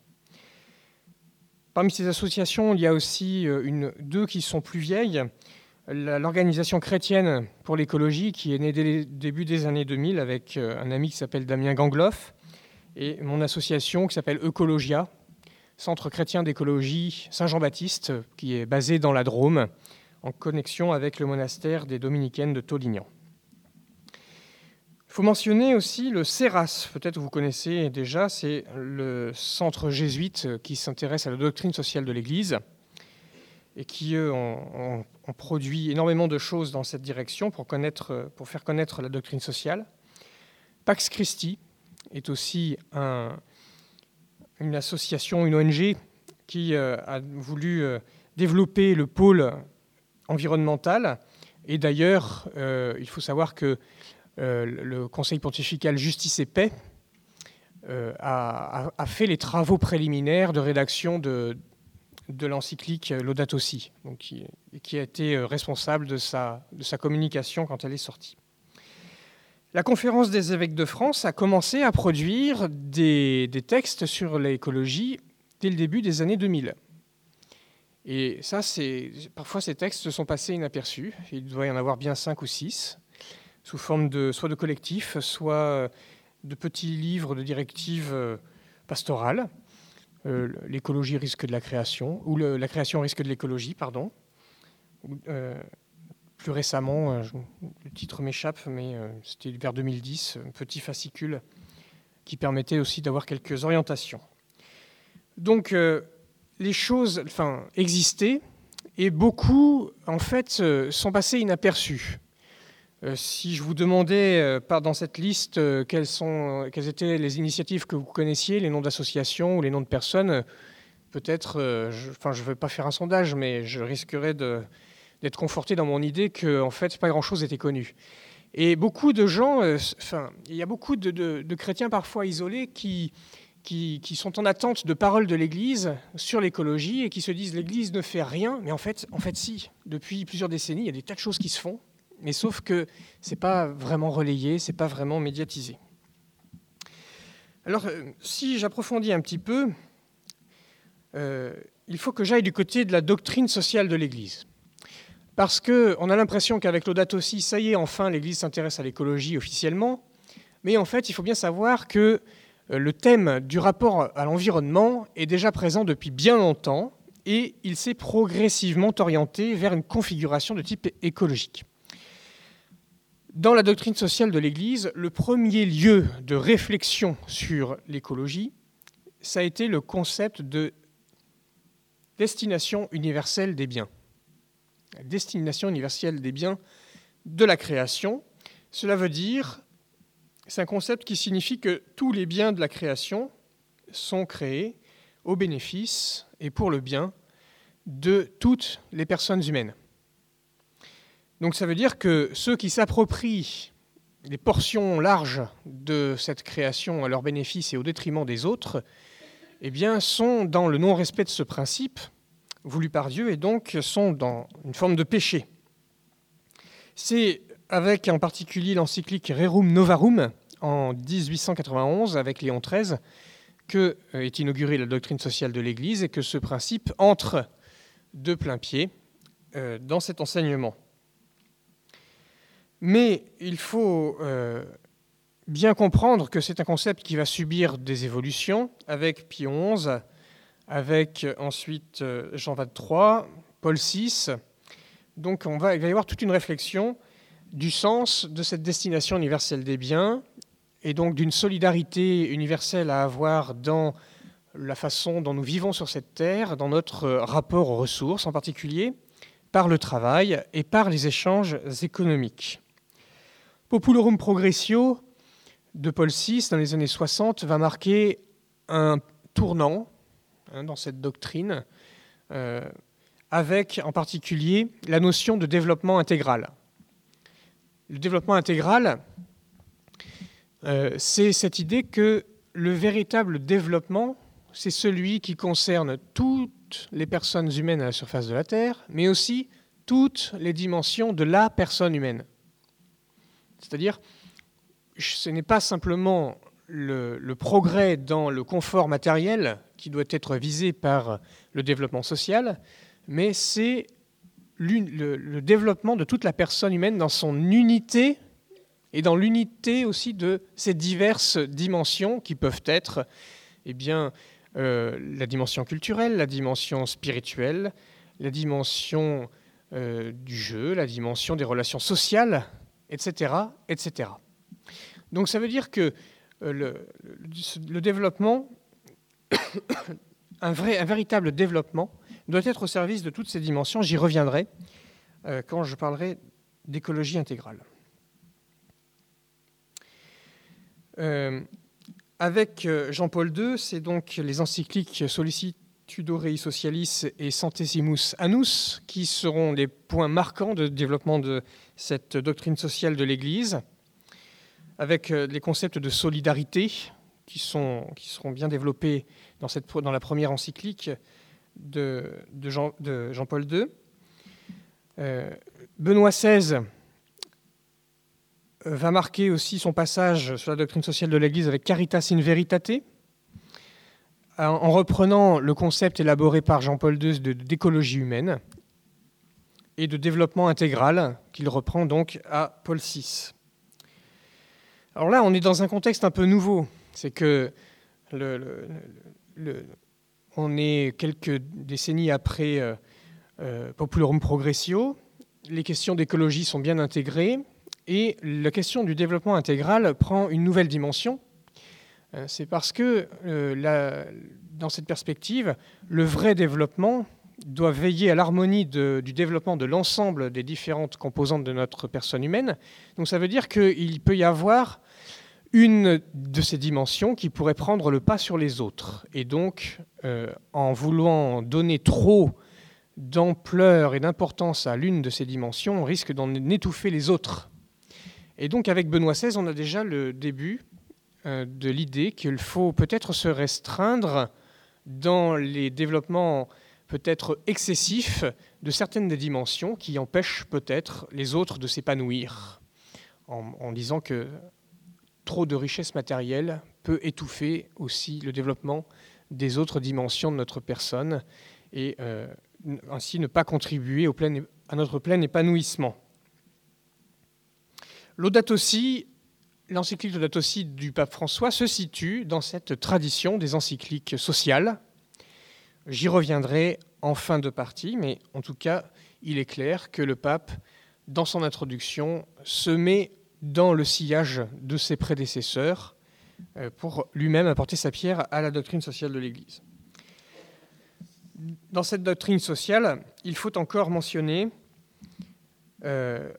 S1: Parmi ces associations, il y a aussi euh, deux qui sont plus vieilles. L'organisation chrétienne pour l'écologie, qui est née dès le début des années 2000 avec euh, un ami qui s'appelle Damien Gangloff, et mon association qui s'appelle Ecologia, Centre chrétien d'écologie Saint-Jean-Baptiste, qui est basé dans la Drôme, en connexion avec le monastère des Dominicaines de Tolignan. Il faut mentionner aussi le CERAS, peut-être vous connaissez déjà, c'est le centre jésuite qui s'intéresse à la doctrine sociale de l'Église et qui eux, ont, produit énormément de choses dans cette direction pour, connaître, pour faire connaître la doctrine sociale. Pax Christi est aussi une association, une ONG qui euh, a voulu euh, développer le pôle environnemental. Et d'ailleurs, euh, il faut savoir que euh, le Conseil pontifical Justice et Paix euh, a, fait les travaux préliminaires de rédaction de, l'encyclique Laudato Si, donc qui, a été euh, responsable de sa, communication quand elle est sortie. La conférence des évêques de France a commencé à produire des, textes sur l'écologie dès le début des années 2000. Et ça, parfois ces textes sont passés inaperçus. Il doit y en avoir bien cinq ou six sous forme de, soit de collectifs, soit euh, de petits livres de directives euh, pastorales. Euh, l'écologie risque de la création, ou la création risque de l'écologie, pardon. plus récemment, le titre m'échappe, mais c'était vers 2010, un petit fascicule qui permettait aussi d'avoir quelques orientations. Donc, les choses existaient et beaucoup, en fait, sont passées inaperçues. Euh, si je vous demandais euh, dans cette liste euh, quelles, sont, quelles étaient les initiatives que vous connaissiez, les noms d'associations ou les noms de personnes, peut-être, je, enfin je ne vais pas faire un sondage, mais je risquerais d'être conforté dans mon idée que en fait pas grand-chose était connu. Et beaucoup de gens, enfin il y a beaucoup de, chrétiens parfois isolés qui, qui, qui, sont en attente de paroles de l'Église sur l'écologie et qui se disent l'Église ne fait rien, mais en fait, en fait si. Depuis plusieurs décennies, il y a des tas de choses qui se font mais sauf que ce n'est pas vraiment relayé, ce n'est pas vraiment médiatisé. Alors, euh, si j'approfondis un petit peu, euh, il faut que j'aille du côté de la doctrine sociale de l'Église. Parce qu'on a l'impression qu'avec l'Audato aussi, ça y est, enfin, l'Église s'intéresse à l'écologie officiellement, Mais en fait, il faut bien savoir que euh, le thème du rapport à l'environnement est déjà présent depuis bien longtemps et il s'est progressivement orienté vers une configuration de type écologique. Dans la doctrine sociale de l'Église, le premier lieu de réflexion sur l'écologie, ça a été le concept de destination universelle des biens. destination universelle des biens de la création, cela veut dire c'est un concept qui signifie que tous les biens de la création sont créés au bénéfice et pour le bien de toutes les personnes humaines. Donc ça veut dire que ceux qui s'approprient des portions larges de cette création à leur bénéfice et au détriment des autres, eh bien, sont dans le non-respect de ce principe voulu par Dieu et donc sont dans une forme de péché. C'est avec en particulier l'encyclique Rerum Novarum en 1891 avec Léon XIII que euh, est inaugurée la doctrine sociale de l'Église et que ce principe entre de plein pied euh, dans cet enseignement. Mais il faut euh, bien comprendre que c'est un concept qui va subir des évolutions avec Pie XI, avec ensuite Jean XXIII, Paul VI. Donc on il va y avoir toute une réflexion du sens de cette destination universelle des biens et donc d'une solidarité universelle à avoir dans la façon dont nous vivons sur cette terre, dans notre rapport aux ressources en particulier, par le travail et par les échanges économiques. Populorum Progressio de Paul VI dans les années 60 va marquer un tournant hein, dans cette doctrine, euh, avec en particulier la notion de développement intégral. Le développement intégral, euh, c'est cette idée que le véritable développement, c'est celui qui concerne toutes les personnes humaines à la surface de la Terre, mais aussi toutes les dimensions de la personne humaine. C'est-à-dire, ce n'est pas simplement le, progrès dans le confort matériel qui doit être visé par le développement social, mais c'est le, développement de toute la personne humaine dans son unité et dans l'unité aussi de ces diverses dimensions qui peuvent être eh bien, euh, la dimension culturelle, la dimension spirituelle, la dimension euh, du jeu, la dimension des relations sociales, etc., etc. Donc ça veut dire que euh, le, développement, un, véritable développement, doit être au service de toutes ces dimensions. J'y reviendrai euh, quand je parlerai d'écologie intégrale. Euh, avec Jean-Paul II, c'est donc les encycliques Sollicitudo Rei Socialis et Centesimus Annus qui seront les points marquants de développement de cette doctrine sociale de l'Église, avec les concepts de solidarité qui, seront bien développés dans, la première encyclique, de, Jean, paul II. Euh, Benoît XVI va marquer aussi son passage sur la doctrine sociale de l'Église avec Caritas in Veritate, en reprenant le concept élaboré par Jean-Paul II d'écologie humaine et de développement intégral qu'il reprend donc à Paul VI. Alors là, on est dans un contexte un peu nouveau. C'est que on est quelques décennies après euh, euh, Populorum Progressio. Les questions d'écologie sont bien intégrées et la question du développement intégral prend une nouvelle dimension. Euh, c'est parce que dans cette perspective, le vrai développement doit veiller à l'harmonie du développement de l'ensemble des différentes composantes de notre personne humaine. Donc ça veut dire qu'il peut y avoir une de ces dimensions qui pourrait prendre le pas sur les autres. Et donc, euh, en voulant donner trop d'ampleur et d'importance à l'une de ces dimensions, on risque d'en étouffer les autres. Et donc, avec Benoît XVI, on a déjà le début euh, de l'idée qu'il faut peut-être se restreindre dans les développements peut-être excessifs de certaines des dimensions qui empêchent peut-être les autres de s'épanouir, en, disant que trop de richesse matérielle peut étouffer aussi le développement des autres dimensions de notre personne et euh, ainsi ne pas contribuer au à notre plein épanouissement. L'audate aussi, l'encyclique de aussi du pape François se situe dans cette tradition des encycliques sociales. J'y reviendrai en fin de partie, mais en tout cas, il est clair que le pape, dans son introduction, se met dans le sillage de ses prédécesseurs euh, pour lui-même apporter sa pierre à la doctrine sociale de l'Église. Dans cette doctrine sociale, il faut encore mentionner euh,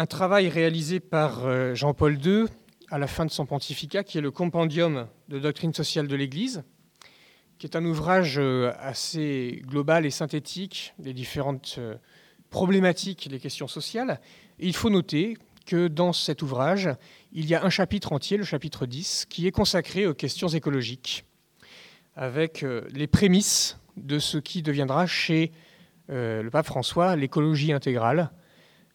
S1: un travail réalisé par euh, Jean-Paul II à la fin de son pontificat, qui est le Compendium de doctrine sociale de l'Église, qui est un ouvrage euh, assez global et synthétique des différentes problématiques des questions sociales. Il faut noter que dans cet ouvrage, il y a un chapitre entier, le chapitre 10, qui est consacré aux questions écologiques, avec les prémices de ce qui deviendra chez le pape François l'écologie intégrale,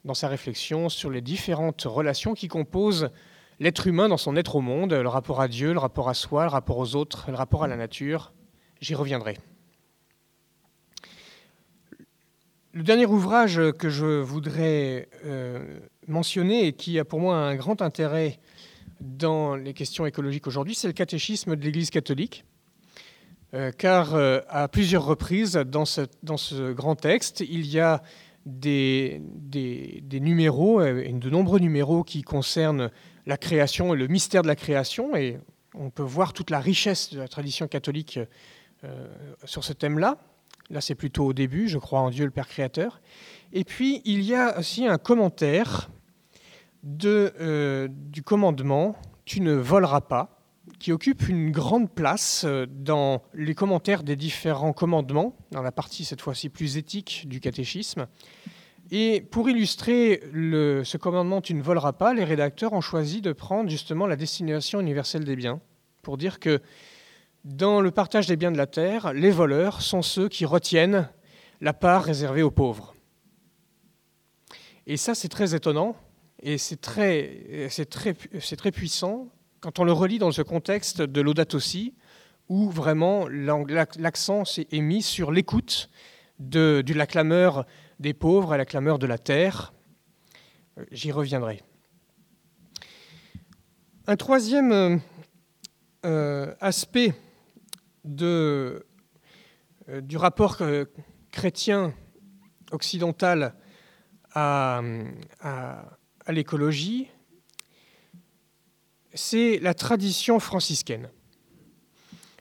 S1: dans sa réflexion sur les différentes relations qui composent l'être humain dans son être au monde, le rapport à Dieu, le rapport à soi, le rapport aux autres, le rapport à la nature. J'y reviendrai. Le dernier ouvrage que je voudrais euh, mentionner et qui a pour moi un grand intérêt dans les questions écologiques aujourd'hui, c'est le catéchisme de l'Église catholique. Euh, car euh, à plusieurs reprises dans ce, dans ce, grand texte, il y a des, numéros, euh, de nombreux numéros qui concernent la création et le mystère de la création. Et on peut voir toute la richesse de la tradition catholique euh, sur ce thème-là. Là, c'est plutôt au début, je crois en Dieu le Père Créateur. Et puis, il y a aussi un commentaire euh, du commandement Tu ne voleras pas qui occupe une grande place euh, dans les commentaires des différents commandements, dans la partie cette fois-ci plus éthique du catéchisme. Et pour illustrer ce commandement Tu ne voleras pas, les rédacteurs ont choisi de prendre justement la destination universelle des biens, pour dire que dans le partage des biens de la terre, les voleurs sont ceux qui retiennent la part réservée aux pauvres. Et ça, c'est très étonnant et c'est très, très, très puissant quand on le relit dans ce contexte de l'Audate aussi, où vraiment l'accent est mis sur l'écoute de, la clameur des pauvres à la clameur de la terre. Euh, j'y reviendrai. Un troisième euh, euh, aspect du rapport chrétien occidental à l'écologie, c'est la tradition franciscaine.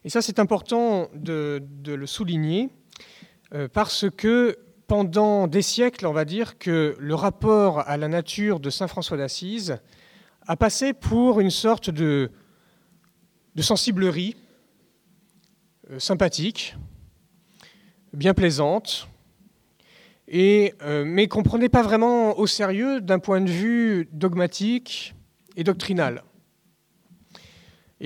S1: Et ça, c'est important de, le souligner, euh, parce que pendant des siècles, on va dire que le rapport à la nature de Saint François d'Assise a passé pour une sorte de, sensiblerie euh, sympathique, bien plaisante, et, euh, mais qu'on ne prenait pas vraiment au sérieux d'un point de vue dogmatique et doctrinal.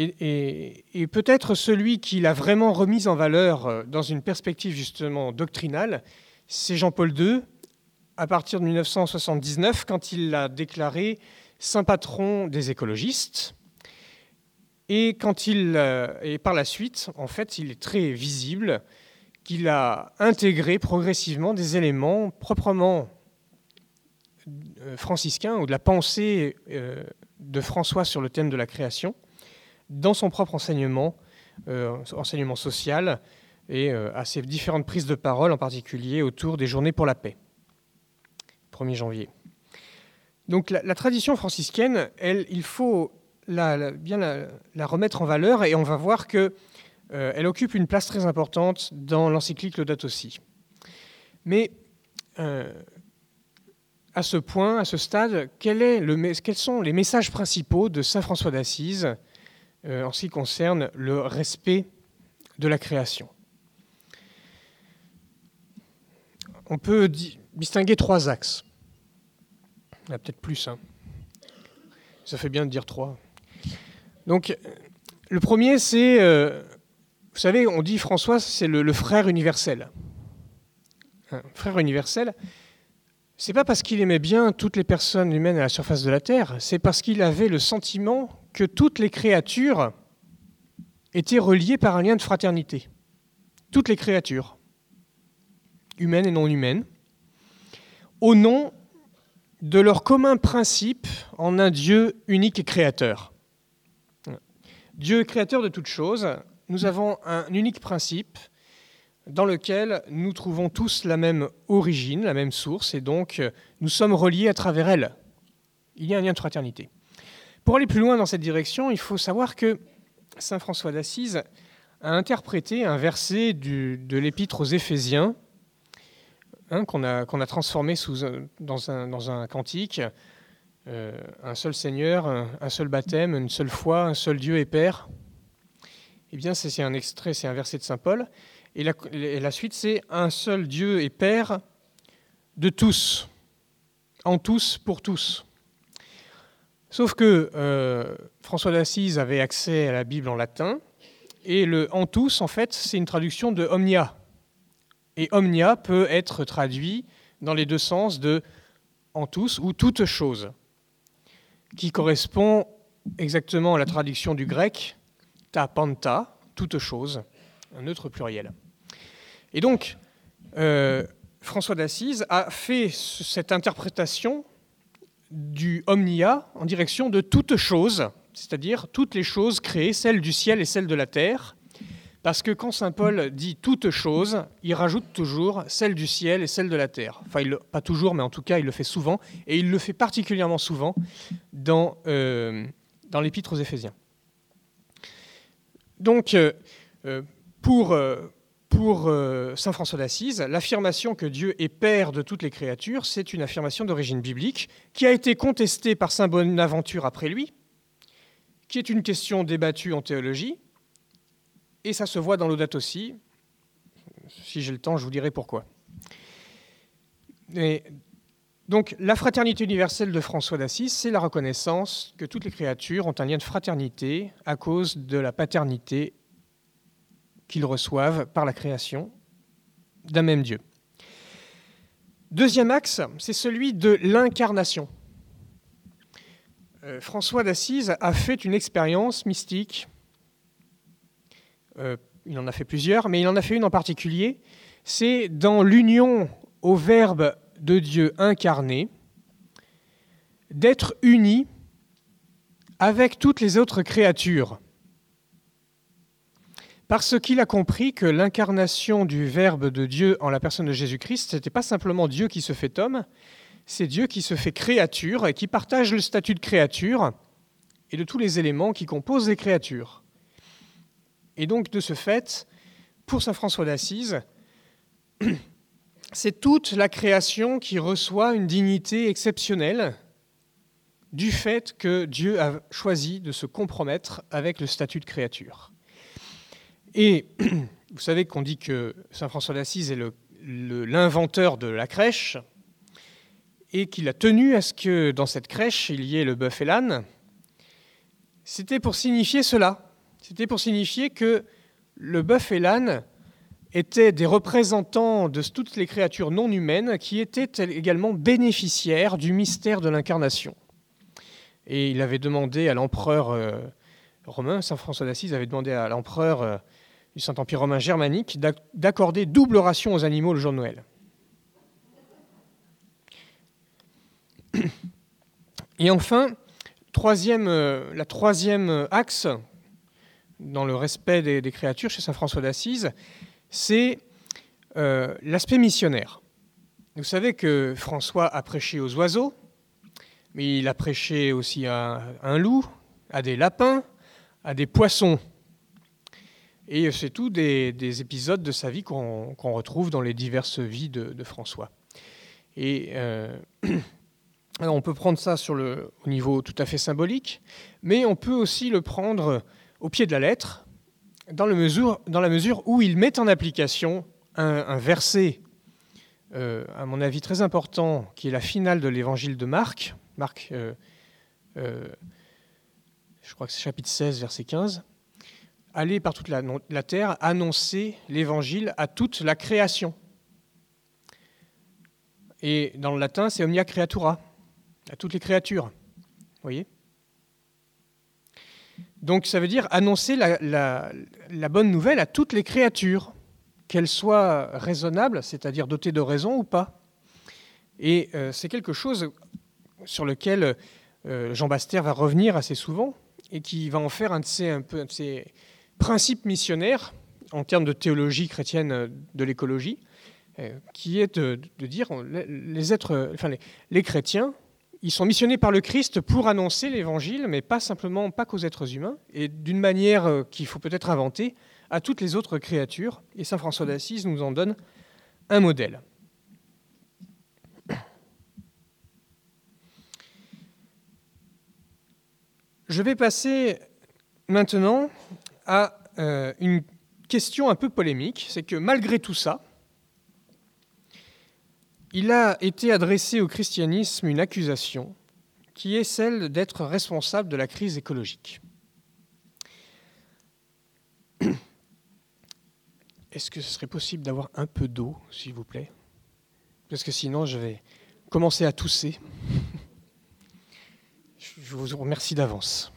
S1: Et, peut-être celui qui l'a vraiment remise en valeur euh, dans une perspective justement doctrinale, c'est Jean-Paul II, à partir de 1979, quand il l'a déclaré saint patron des écologistes. Et, quand il, euh, et par la suite, en fait, il est très visible qu'il a intégré progressivement des éléments proprement euh, franciscains ou de la pensée de François sur le thème de la création dans son propre enseignement, euh, enseignement social, et euh, à ses différentes prises de parole, en particulier autour des journées pour la paix, 1er janvier. Donc la, tradition franciscaine, il faut la, bien la, remettre en valeur, et on va voir qu'elle euh, elle occupe une place très importante dans l'encyclique Laudato aussi. Mais à ce point, à ce stade, quels sont les messages principaux de Saint François d'Assise euh, en ce qui concerne le respect de la création. On peut distinguer trois axes. Il y a peut-être plus. Hein. Ça fait bien de dire trois. Donc, le premier, c'est, euh, vous savez, on dit François, c'est le, frère universel. Un frère universel, c'est pas parce qu'il aimait bien toutes les personnes humaines à la surface de la Terre, c'est parce qu'il avait le sentiment que toutes les créatures étaient reliées par un lien de fraternité. Toutes les créatures, humaines et non humaines, au nom de leur commun principe en un Dieu unique et créateur. Dieu créateur de toutes choses, nous avons un unique principe dans lequel nous trouvons tous la même origine, la même source, et donc nous sommes reliés à travers elle. Il y a un lien de fraternité. Pour aller plus loin dans cette direction, il faut savoir que Saint François d'Assise a interprété un verset de l'épître aux Éphésiens, hein, qu'on a, transformé dans, un, un, cantique. Euh, un seul Seigneur, un, seul baptême, une seule foi, un seul Dieu et Père. Eh bien, c'est un extrait, c'est un verset de Saint Paul. Et la, suite, c'est un seul Dieu et Père de tous, en tous, pour tous. Sauf que euh, François d'Assise avait accès à la Bible en latin, et le en tous, en fait, c'est une traduction de omnia. Et omnia peut être traduit dans les deux sens de en tous ou toute chose, qui correspond exactement à la traduction du grec ta panta, toute chose, un neutre pluriel. Et donc, euh, François d'Assise a fait cette interprétation du omnia en direction de toutes choses, c'est-à-dire toutes les choses créées, celles du ciel et celles de la terre, parce que quand Saint Paul dit toutes choses, il rajoute toujours celles du ciel et celles de la terre. Enfin, pas toujours, mais en tout cas, il le fait souvent, et il le fait particulièrement souvent dans, euh, dans l'épître aux Éphésiens. Donc, euh, pour, pour euh, Saint François d'Assise, l'affirmation que Dieu est Père de toutes les créatures, c'est une affirmation d'origine biblique qui a été contestée par Saint Bonaventure après lui, qui est une question débattue en théologie, et ça se voit dans l'audate aussi. Si j'ai le temps, je vous dirai pourquoi. donc, la fraternité universelle de François d'Assise, c'est la reconnaissance que toutes les créatures ont un lien de fraternité à cause de la paternité qu'ils reçoivent par la création d'un même Dieu. Deuxième axe, c'est celui de l'incarnation. Euh, François d'Assise a fait une expérience mystique. Euh, il en a fait plusieurs, mais il en a fait une en particulier. C'est dans l'union au Verbe de Dieu incarné, d'être uni avec toutes les autres créatures parce qu'il a compris que l'incarnation du Verbe de Dieu en la personne de Jésus-Christ, ce n'était pas simplement Dieu qui se fait homme, c'est Dieu qui se fait créature et qui partage le statut de créature et de tous les éléments qui composent les créatures. Et donc, de ce fait, pour Saint François d'Assise, c'est toute la création qui reçoit une dignité exceptionnelle du fait que Dieu a choisi de se compromettre avec le statut de créature. Et vous savez qu'on dit que Saint François d'Assise est l'inventeur de la crèche et qu'il a tenu à ce que dans cette crèche, il y ait le bœuf et l'âne. C'était pour signifier cela. C'était pour signifier que le bœuf et l'âne étaient des représentants de toutes les créatures non humaines qui étaient également bénéficiaires du mystère de l'incarnation. Et il avait demandé à l'empereur euh, romain, Saint François d'Assise avait demandé à l'empereur euh, du Saint-Empire romain germanique d'accorder double ration aux animaux le jour de Noël. Et enfin, troisième, euh, la troisième axe dans le respect des, créatures chez Saint François d'Assise, c'est euh, l'aspect missionnaire. Vous savez que François a prêché aux oiseaux, mais il a prêché aussi à un loup, à des lapins, à des poissons. Et c'est tout des, épisodes de sa vie qu'on retrouve dans les diverses vies de, François. Et euh, on peut prendre ça sur le, au niveau tout à fait symbolique, mais on peut aussi le prendre au pied de la lettre, dans, la mesure où il met en application un, verset, euh, à mon avis très important, qui est la finale de l'évangile de Marc. Marc, euh, je crois que c'est chapitre 16, verset 15 aller par toute la, terre, annoncer l'évangile à toute la création. Et dans le latin, c'est omnia creatura, à toutes les créatures. Voyez? Donc ça veut dire annoncer la, bonne nouvelle à toutes les créatures, qu'elles soient raisonnables, c'est-à-dire dotées de raison ou pas. Et euh, c'est quelque chose sur lequel Jean Baster va revenir assez souvent et qui va en faire un de un de ses principes missionnaires en termes de théologie chrétienne de l'écologie, qui est de, dire les êtres, enfin les, les chrétiens ils sont missionnés par le Christ pour annoncer l'évangile, mais pas simplement, pas qu'aux êtres humains, et d'une manière euh, qu'il faut peut-être inventer, à toutes les autres créatures. Et saint François d'Assise nous en donne un modèle. Je vais passer maintenant à euh, une question un peu polémique. C'est que malgré tout ça, il a été adressé au christianisme une accusation qui est celle d'être responsable de la crise écologique. Est-ce que ce serait possible d'avoir un peu d'eau, s'il vous plaît? Parce que sinon, je vais commencer à tousser. Je vous remercie d'avance.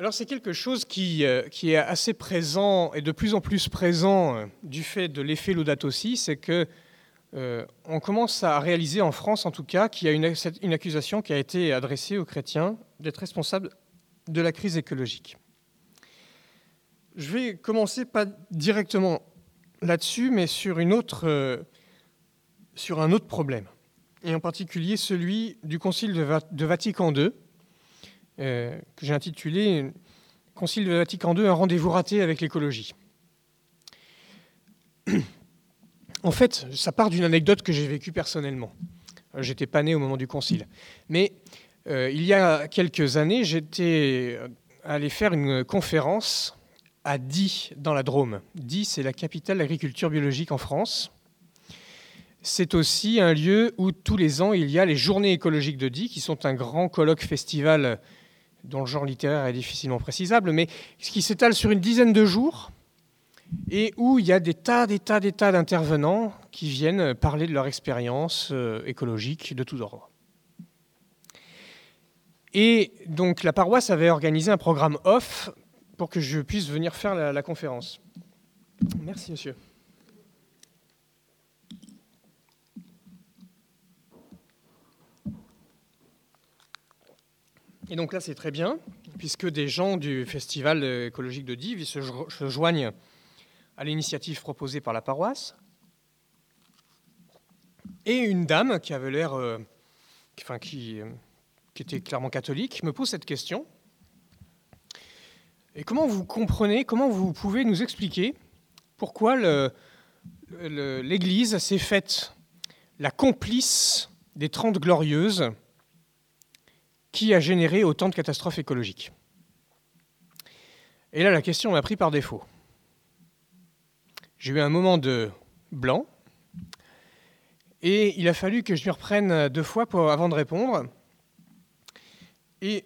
S1: Alors c'est quelque chose qui, euh, qui, est assez présent et de plus en plus présent euh, du fait de l'effet Laudato c'est que euh, on commence à réaliser en France en tout cas qu'il y a une, accusation qui a été adressée aux chrétiens d'être responsables de la crise écologique. Je vais commencer pas directement là-dessus, mais sur, une autre, sur un autre problème, et en particulier celui du Concile de, Vatican II euh, que j'ai intitulé Concile de Vatican II, un rendez-vous raté avec l'écologie. En fait, ça part d'une anecdote que j'ai vécue personnellement. Euh, j'étais pas né au moment du concile. Mais euh, il y a quelques années, j'étais allé faire une conférence à Die, dans la Drôme. Die, c'est la capitale de l'agriculture biologique en France. C'est aussi un lieu où tous les ans, il y a les journées écologiques de Die, qui sont un grand colloque festival dont le genre littéraire est difficilement précisable, mais qui s'étale sur une dizaine de jours et où il y a des tas, des tas, des tas d'intervenants qui viennent parler de leur expérience euh, écologique de tous ordres. Et donc la paroisse avait organisé un programme off pour que je puisse venir faire la conférence. Merci, monsieur. Et donc là, c'est très bien, puisque des gens du Festival écologique de Dives se, joignent à l'initiative proposée par la paroisse. Et une dame qui avait l'air, euh, enfin, qui, qui, était clairement catholique, me pose cette question. Et comment vous comprenez, comment vous pouvez nous expliquer pourquoi l'Église s'est faite la complice des Trente Glorieuses qui a généré autant de catastrophes écologiques Et là, la question m'a pris par défaut. J'ai eu un moment de blanc, et il a fallu que je m'y reprenne deux fois avant de répondre. Et,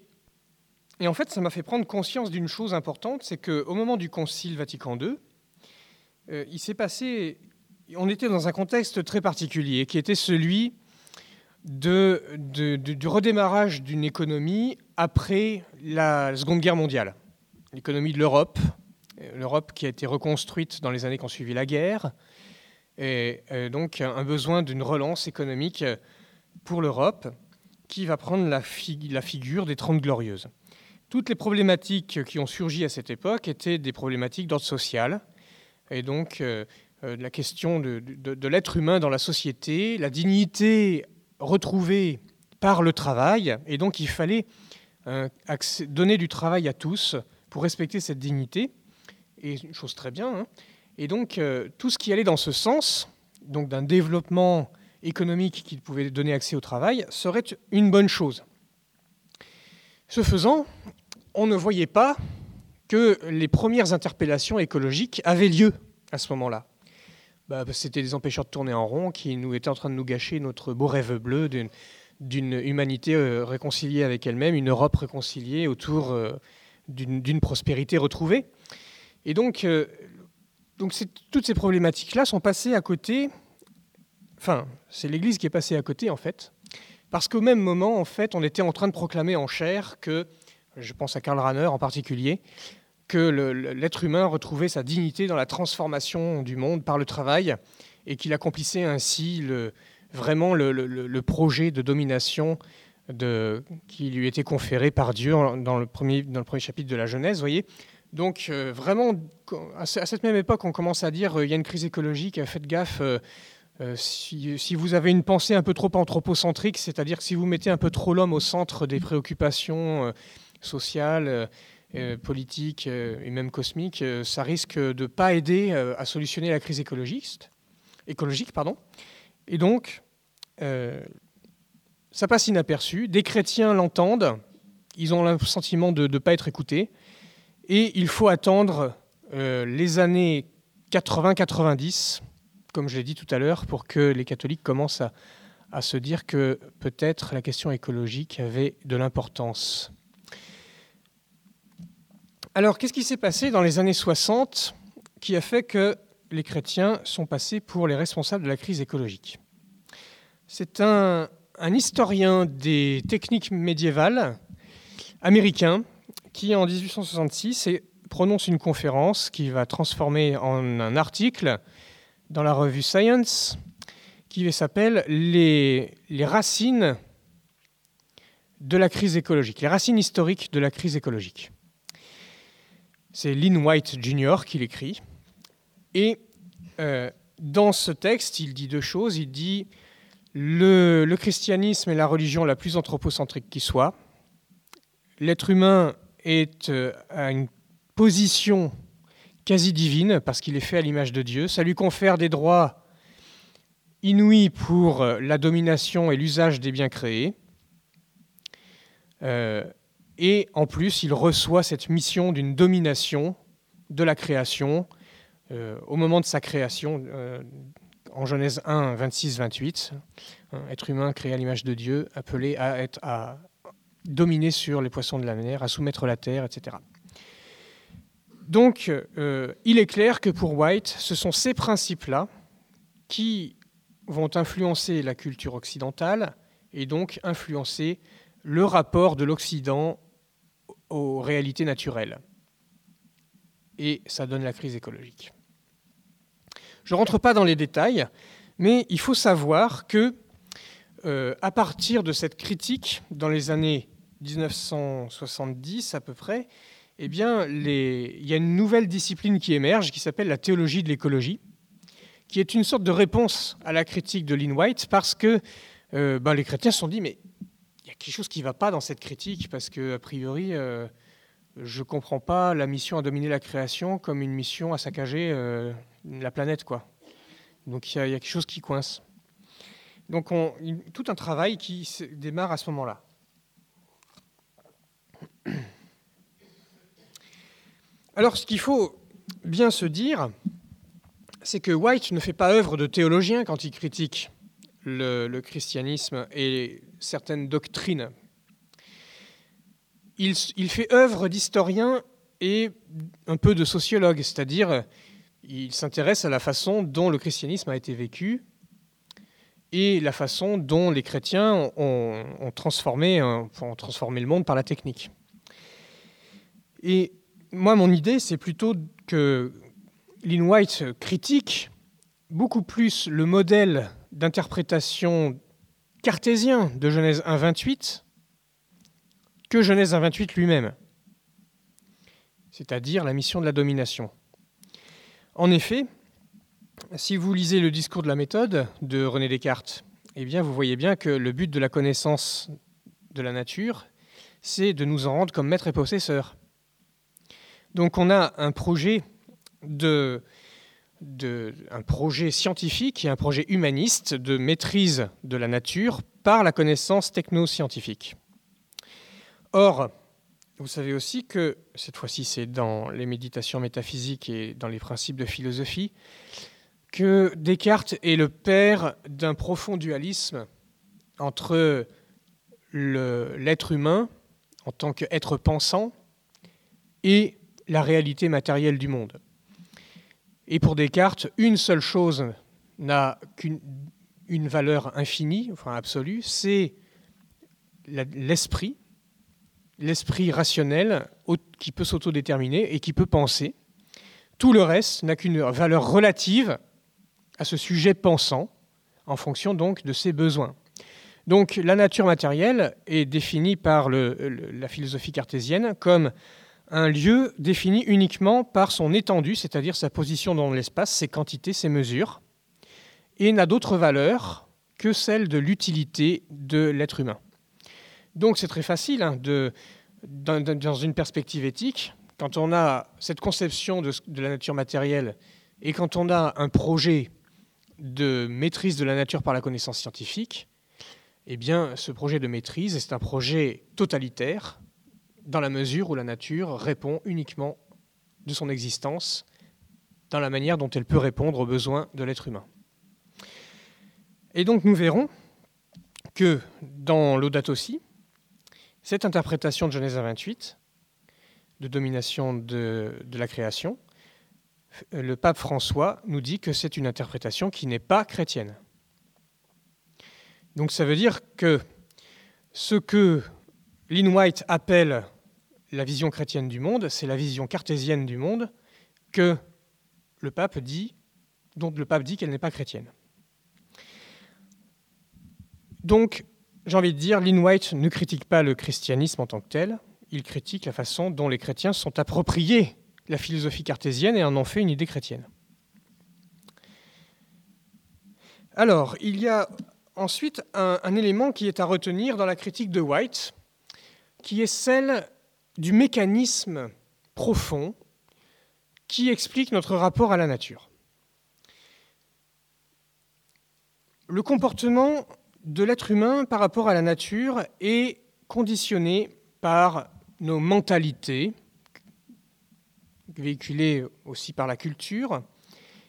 S1: et, en fait, ça m'a fait prendre conscience d'une chose importante, c'est qu'au moment du Concile Vatican II, euh, il s'est passé, on était dans un contexte très particulier, qui était celui du redémarrage d'une économie après la Seconde Guerre mondiale. L'économie de l'Europe, l'Europe qui a été reconstruite dans les années qui ont suivi la guerre, et, donc un besoin d'une relance économique pour l'Europe qui va prendre la, figure des Trente Glorieuses. Toutes les problématiques qui ont surgi à cette époque étaient des problématiques d'ordre social, et donc euh, euh, la question de l'être humain dans la société, la dignité retrouvée par le travail, et donc il fallait euh, donner du travail à tous pour respecter cette dignité, et une chose très bien. Hein. Et donc euh, tout ce qui allait dans ce sens, donc d'un développement économique qui pouvait donner accès au travail, serait une bonne chose. Ce faisant, on ne voyait pas que les premières interpellations écologiques avaient lieu à ce moment-là. Bah, c'était des empêcheurs de tourner en rond qui nous étaient en train de nous gâcher notre beau rêve bleu d'une humanité euh, réconciliée avec elle-même, une Europe réconciliée autour euh, d'une prospérité retrouvée. Et donc, euh, donc toutes ces problématiques-là sont passées à côté. Enfin, c'est l'Église qui est passée à côté, en fait, parce qu'au même moment, en fait, on était en train de proclamer en chair que, je pense à Karl Rahner en particulier, que l'être humain retrouvait sa dignité dans la transformation du monde par le travail et qu'il accomplissait ainsi vraiment le, projet de domination qui lui était conféré par Dieu dans le premier, chapitre de la Genèse, voyez. Donc euh, vraiment, à cette même époque, on commence à dire euh, il y a une crise écologique, faites gaffe. si, si, vous avez une pensée un peu trop anthropocentrique, c'est-à-dire que si vous mettez un peu trop l'homme au centre des préoccupations sociales, euh, politique euh, et même cosmique, euh, ça risque de ne pas aider à solutionner la crise écologique. Pardon. Et donc, ça passe inaperçu. Des chrétiens l'entendent, ils ont le sentiment de ne pas être écoutés, et il faut attendre les années 80-90, comme je l'ai dit tout à l'heure, pour que les catholiques commencent à se dire que peut-être la question écologique avait de l'importance. Alors, qu'est-ce qui s'est passé dans les années 60 qui a fait que les chrétiens sont passés pour les responsables de la crise écologique? C'est un, historien des techniques médiévales américain qui, en 1866, prononce une conférence qui va transformer en un article dans la revue Science qui s'appelle les, les racines de la crise écologique, les racines historiques de la crise écologique. C'est Lynn White Jr. qui l'écrit. Et euh, dans ce texte, il dit deux choses. Il dit le, christianisme est la religion la plus anthropocentrique qui soit. L'être humain est euh, à une position quasi divine parce qu'il est fait à l'image de Dieu. Ça lui confère des droits inouïs pour euh, la domination et l'usage des biens créés. Et en plus, il reçoit cette mission d'une domination de la création euh, au moment de sa création, euh, en Genèse 1, 26, 28. être humain créé à l'image de Dieu, appelé à, être, à dominer sur les poissons de la mer, à soumettre la terre, etc. Donc, euh, il est clair que pour White, ce sont ces principes-là qui vont influencer la culture occidentale et donc influencer le rapport de l'Occident aux réalités naturelles. Et ça donne la crise écologique. Je ne rentre pas dans les détails, mais il faut savoir que euh, à partir de cette critique, dans les années 1970 à peu près, eh bien, il y a une nouvelle discipline qui émerge qui s'appelle la théologie de l'écologie, qui est une sorte de réponse à la critique de Lynn White, parce que euh, ben, les chrétiens se sont dit, mais quelque chose qui ne va pas dans cette critique, parce que, a priori, euh, je ne comprends pas la mission à dominer la création comme une mission à saccager euh, la planète. quoi. Donc il y, a quelque chose qui coince. Donc on, tout un travail qui démarre à ce moment-là. Alors ce qu'il faut bien se dire, c'est que White ne fait pas œuvre de théologien quand il critique le, christianisme et certaines doctrines. Il, fait œuvre d'historien et un peu de sociologue, c'est-à-dire il s'intéresse à la façon dont le christianisme a été vécu et la façon dont les chrétiens ont, transformé, ont transformé le monde par la technique. Et moi, mon idée, c'est plutôt que Lynn White critique beaucoup plus le modèle d'interprétation cartésien de Genèse 1.28 que Genèse 1.28 lui-même, c'est-à-dire la mission de la domination. En effet, si vous lisez le discours de la méthode de René Descartes, eh bien, vous voyez bien que le but de la connaissance de la nature, c'est de nous en rendre comme maître et possesseur. Donc on a un projet de un projet scientifique et un projet humaniste de maîtrise de la nature par la connaissance technoscientifique. Or, vous savez aussi que, cette fois-ci c'est dans les méditations métaphysiques et dans les principes de philosophie, que Descartes est le père d'un profond dualisme entre l'être humain en tant qu'être pensant et la réalité matérielle du monde. Et pour Descartes, une seule chose n'a qu'une valeur infinie, enfin absolue, c'est l'esprit, l'esprit rationnel qui peut s'autodéterminer et qui peut penser. Tout le reste n'a qu'une valeur relative à ce sujet pensant, en fonction donc de ses besoins. Donc la nature matérielle est définie par la philosophie cartésienne comme un lieu défini uniquement par son étendue, c'est-à-dire sa position dans l'espace, ses quantités, ses mesures, et n'a d'autre valeur que celle de l'utilité de l'être humain. Donc c'est très facile hein, dans, une perspective éthique, quand on a cette conception de, de la nature matérielle et quand on a un projet de maîtrise de la nature par la connaissance scientifique, eh bien, ce projet de maîtrise est un projet totalitaire, dans la mesure où la nature répond uniquement de son existence dans la manière dont elle peut répondre aux besoins de l'être humain. Et donc nous verrons que dans l'Audate aussi, cette interprétation de Genèse 28, de domination de, de la création, le pape François nous dit que c'est une interprétation qui n'est pas chrétienne. Donc ça veut dire que ce que Lynn White appelle la vision chrétienne du monde, c'est la vision cartésienne du monde que le pape dit, dont le pape dit qu'elle n'est pas chrétienne. Donc, j'ai envie de dire, Lynn White ne critique pas le christianisme en tant que tel, il critique la façon dont les chrétiens sont appropriés la philosophie cartésienne et en ont fait une idée chrétienne. Alors, il y a ensuite un, un, élément qui est à retenir dans la critique de White, qui est celle du mécanisme profond qui explique notre rapport à la nature. Le comportement de l'être humain par rapport à la nature est conditionné par nos mentalités, véhiculées aussi par la culture.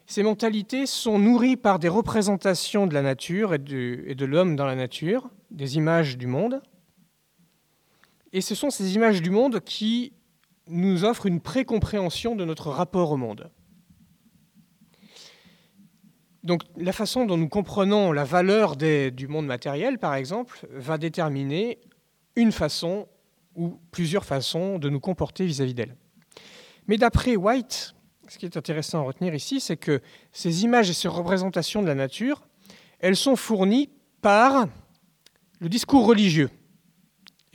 S1: Ces mentalités sont nourries par des représentations de la nature et de, l'homme dans la nature, des images du monde. Et ce sont ces images du monde qui nous offrent une précompréhension de notre rapport au monde. Donc la façon dont nous comprenons la valeur du monde matériel, par exemple, va déterminer une façon ou plusieurs façons de nous comporter vis-à-vis d'elle. Mais d'après White, ce qui est intéressant à retenir ici, c'est que ces images et ces représentations de la nature, elles sont fournies par le discours religieux.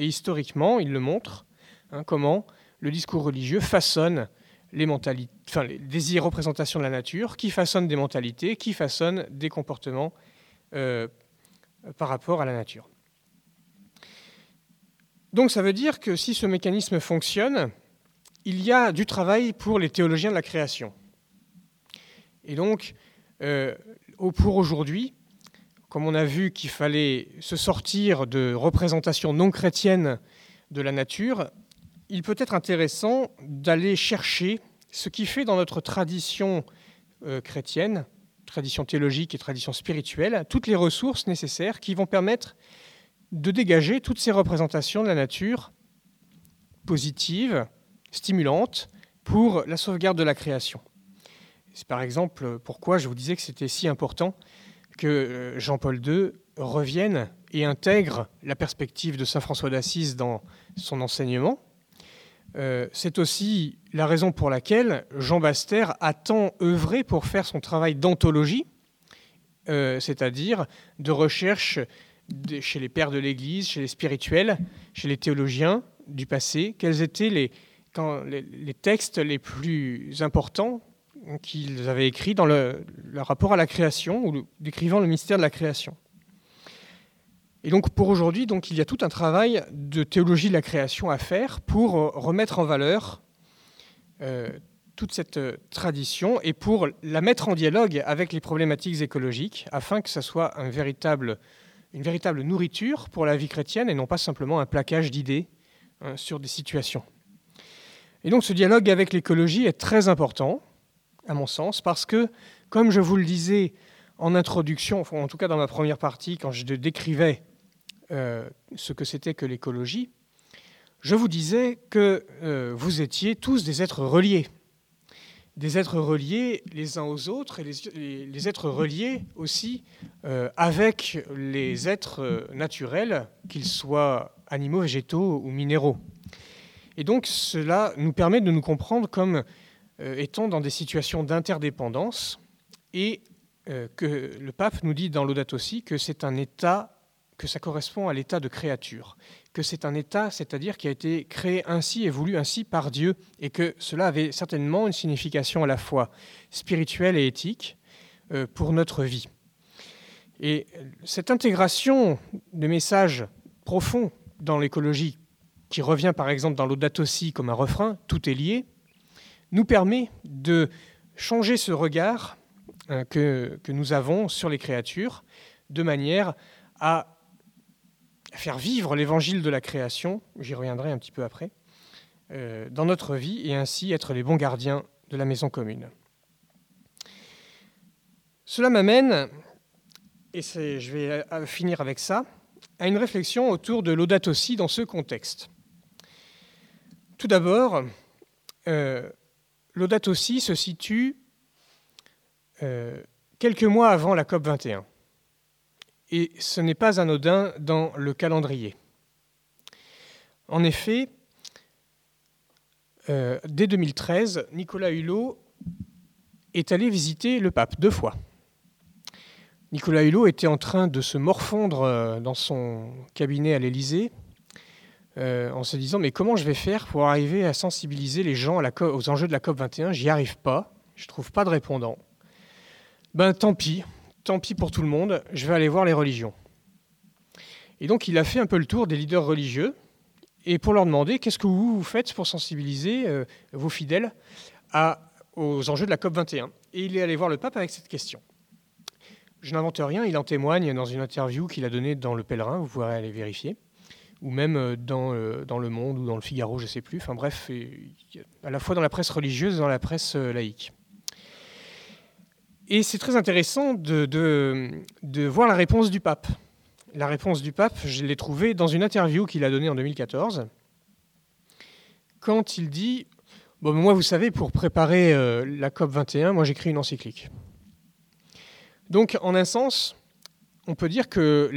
S1: Et historiquement, il le montre, hein, comment le discours religieux façonne les enfin, représentations de la nature, qui façonnent des mentalités, qui façonnent des comportements euh, par rapport à la nature. Donc ça veut dire que si ce mécanisme fonctionne, il y a du travail pour les théologiens de la création. Et donc, euh, pour aujourd'hui, comme on a vu qu'il fallait se sortir de représentations non chrétiennes de la nature, il peut être intéressant d'aller chercher ce qui fait dans notre tradition euh, chrétienne, tradition théologique et tradition spirituelle, toutes les ressources nécessaires qui vont permettre de dégager toutes ces représentations de la nature positives, stimulantes, pour la sauvegarde de la création. C'est par exemple pourquoi je vous disais que c'était si important que euh, Jean-Paul II revienne et intègre la perspective de Saint François d'Assise dans son enseignement. Euh, c'est aussi la raison pour laquelle Jean Baster a tant œuvré pour faire son travail d'anthologie, euh, c'est-à-dire de recherche chez les pères de l'Église, chez les spirituels, chez les théologiens du passé, quels étaient les, les, textes les plus importants qu'ils avaient écrits dans le, rapport à la création ou décrivant le mystère de la création. Et donc pour aujourd'hui, donc il y a tout un travail de théologie de la création à faire pour remettre en valeur euh, toute cette euh, tradition et pour la mettre en dialogue avec les problématiques écologiques afin que ce soit une véritable nourriture pour la vie chrétienne et non pas simplement un plaquage d'idées hein, sur des situations. Et donc ce dialogue avec l'écologie est très important, à mon sens, parce que, comme je vous le disais en introduction, en tout cas dans ma première partie, quand je décrivais euh, ce que c'était que l'écologie, je vous disais que euh, vous étiez tous des êtres reliés des êtres reliés les uns aux autres et les, êtres reliés aussi euh, avec les êtres naturels, qu'ils soient animaux, végétaux ou minéraux. Et donc cela nous permet de nous comprendre comme euh, étant dans des situations d'interdépendance et que le pape nous dit dans Laudato aussi que c'est un état, que ça correspond à l'état de créature, que c'est un état, c'est-à-dire qui a été créé ainsi et voulu ainsi par Dieu, et que cela avait certainement une signification à la fois spirituelle et éthique pour notre vie. Et cette intégration de messages profonds dans l'écologie, qui revient par exemple dans Laudato aussi comme un refrain, tout est lié, nous permet de changer ce regard euh, que, nous avons sur les créatures de manière à faire vivre l'évangile de la création, j'y reviendrai un petit peu après, euh, dans notre vie et ainsi être les bons gardiens de la maison commune. Cela m'amène, et je vais finir avec ça, à une réflexion autour de l'audate aussi dans ce contexte. Tout d'abord, euh, l'audate aussi se situe euh, quelques mois avant la COP 21. Et ce n'est pas anodin dans le calendrier. En effet, euh, dès 2013, Nicolas Hulot est allé visiter le pape deux fois. Nicolas Hulot était en train de se morfondre euh, dans son cabinet à l'Élysée en se disant mais comment je vais faire pour arriver à sensibiliser les gens aux enjeux de la COP 21 J'y arrive pas, je trouve pas de répondant. Ben tant pis, tant pis pour tout le monde, je vais aller voir les religions. Et donc il a fait un peu le tour des leaders religieux, et pour leur demander qu'est-ce que vous, faites pour sensibiliser euh, vos fidèles aux enjeux de la COP 21. Et il est allé voir le pape avec cette question. Je n'invente rien, il en témoigne dans une interview qu'il a donnée dans Le Pèlerin, vous pourrez aller vérifier, ou même euh, dans, euh, dans Le Monde ou dans Le Figaro, je ne sais plus. Enfin bref, à la fois dans la presse religieuse et dans la presse laïque. Et c'est très intéressant de, de, voir la réponse du pape. La réponse du pape, je l'ai trouvée dans une interview qu'il a donnée en 2014, quand il dit bon, Moi, vous savez, pour préparer euh, la COP 21, moi j'écris une encyclique. Donc, en un sens, on peut dire que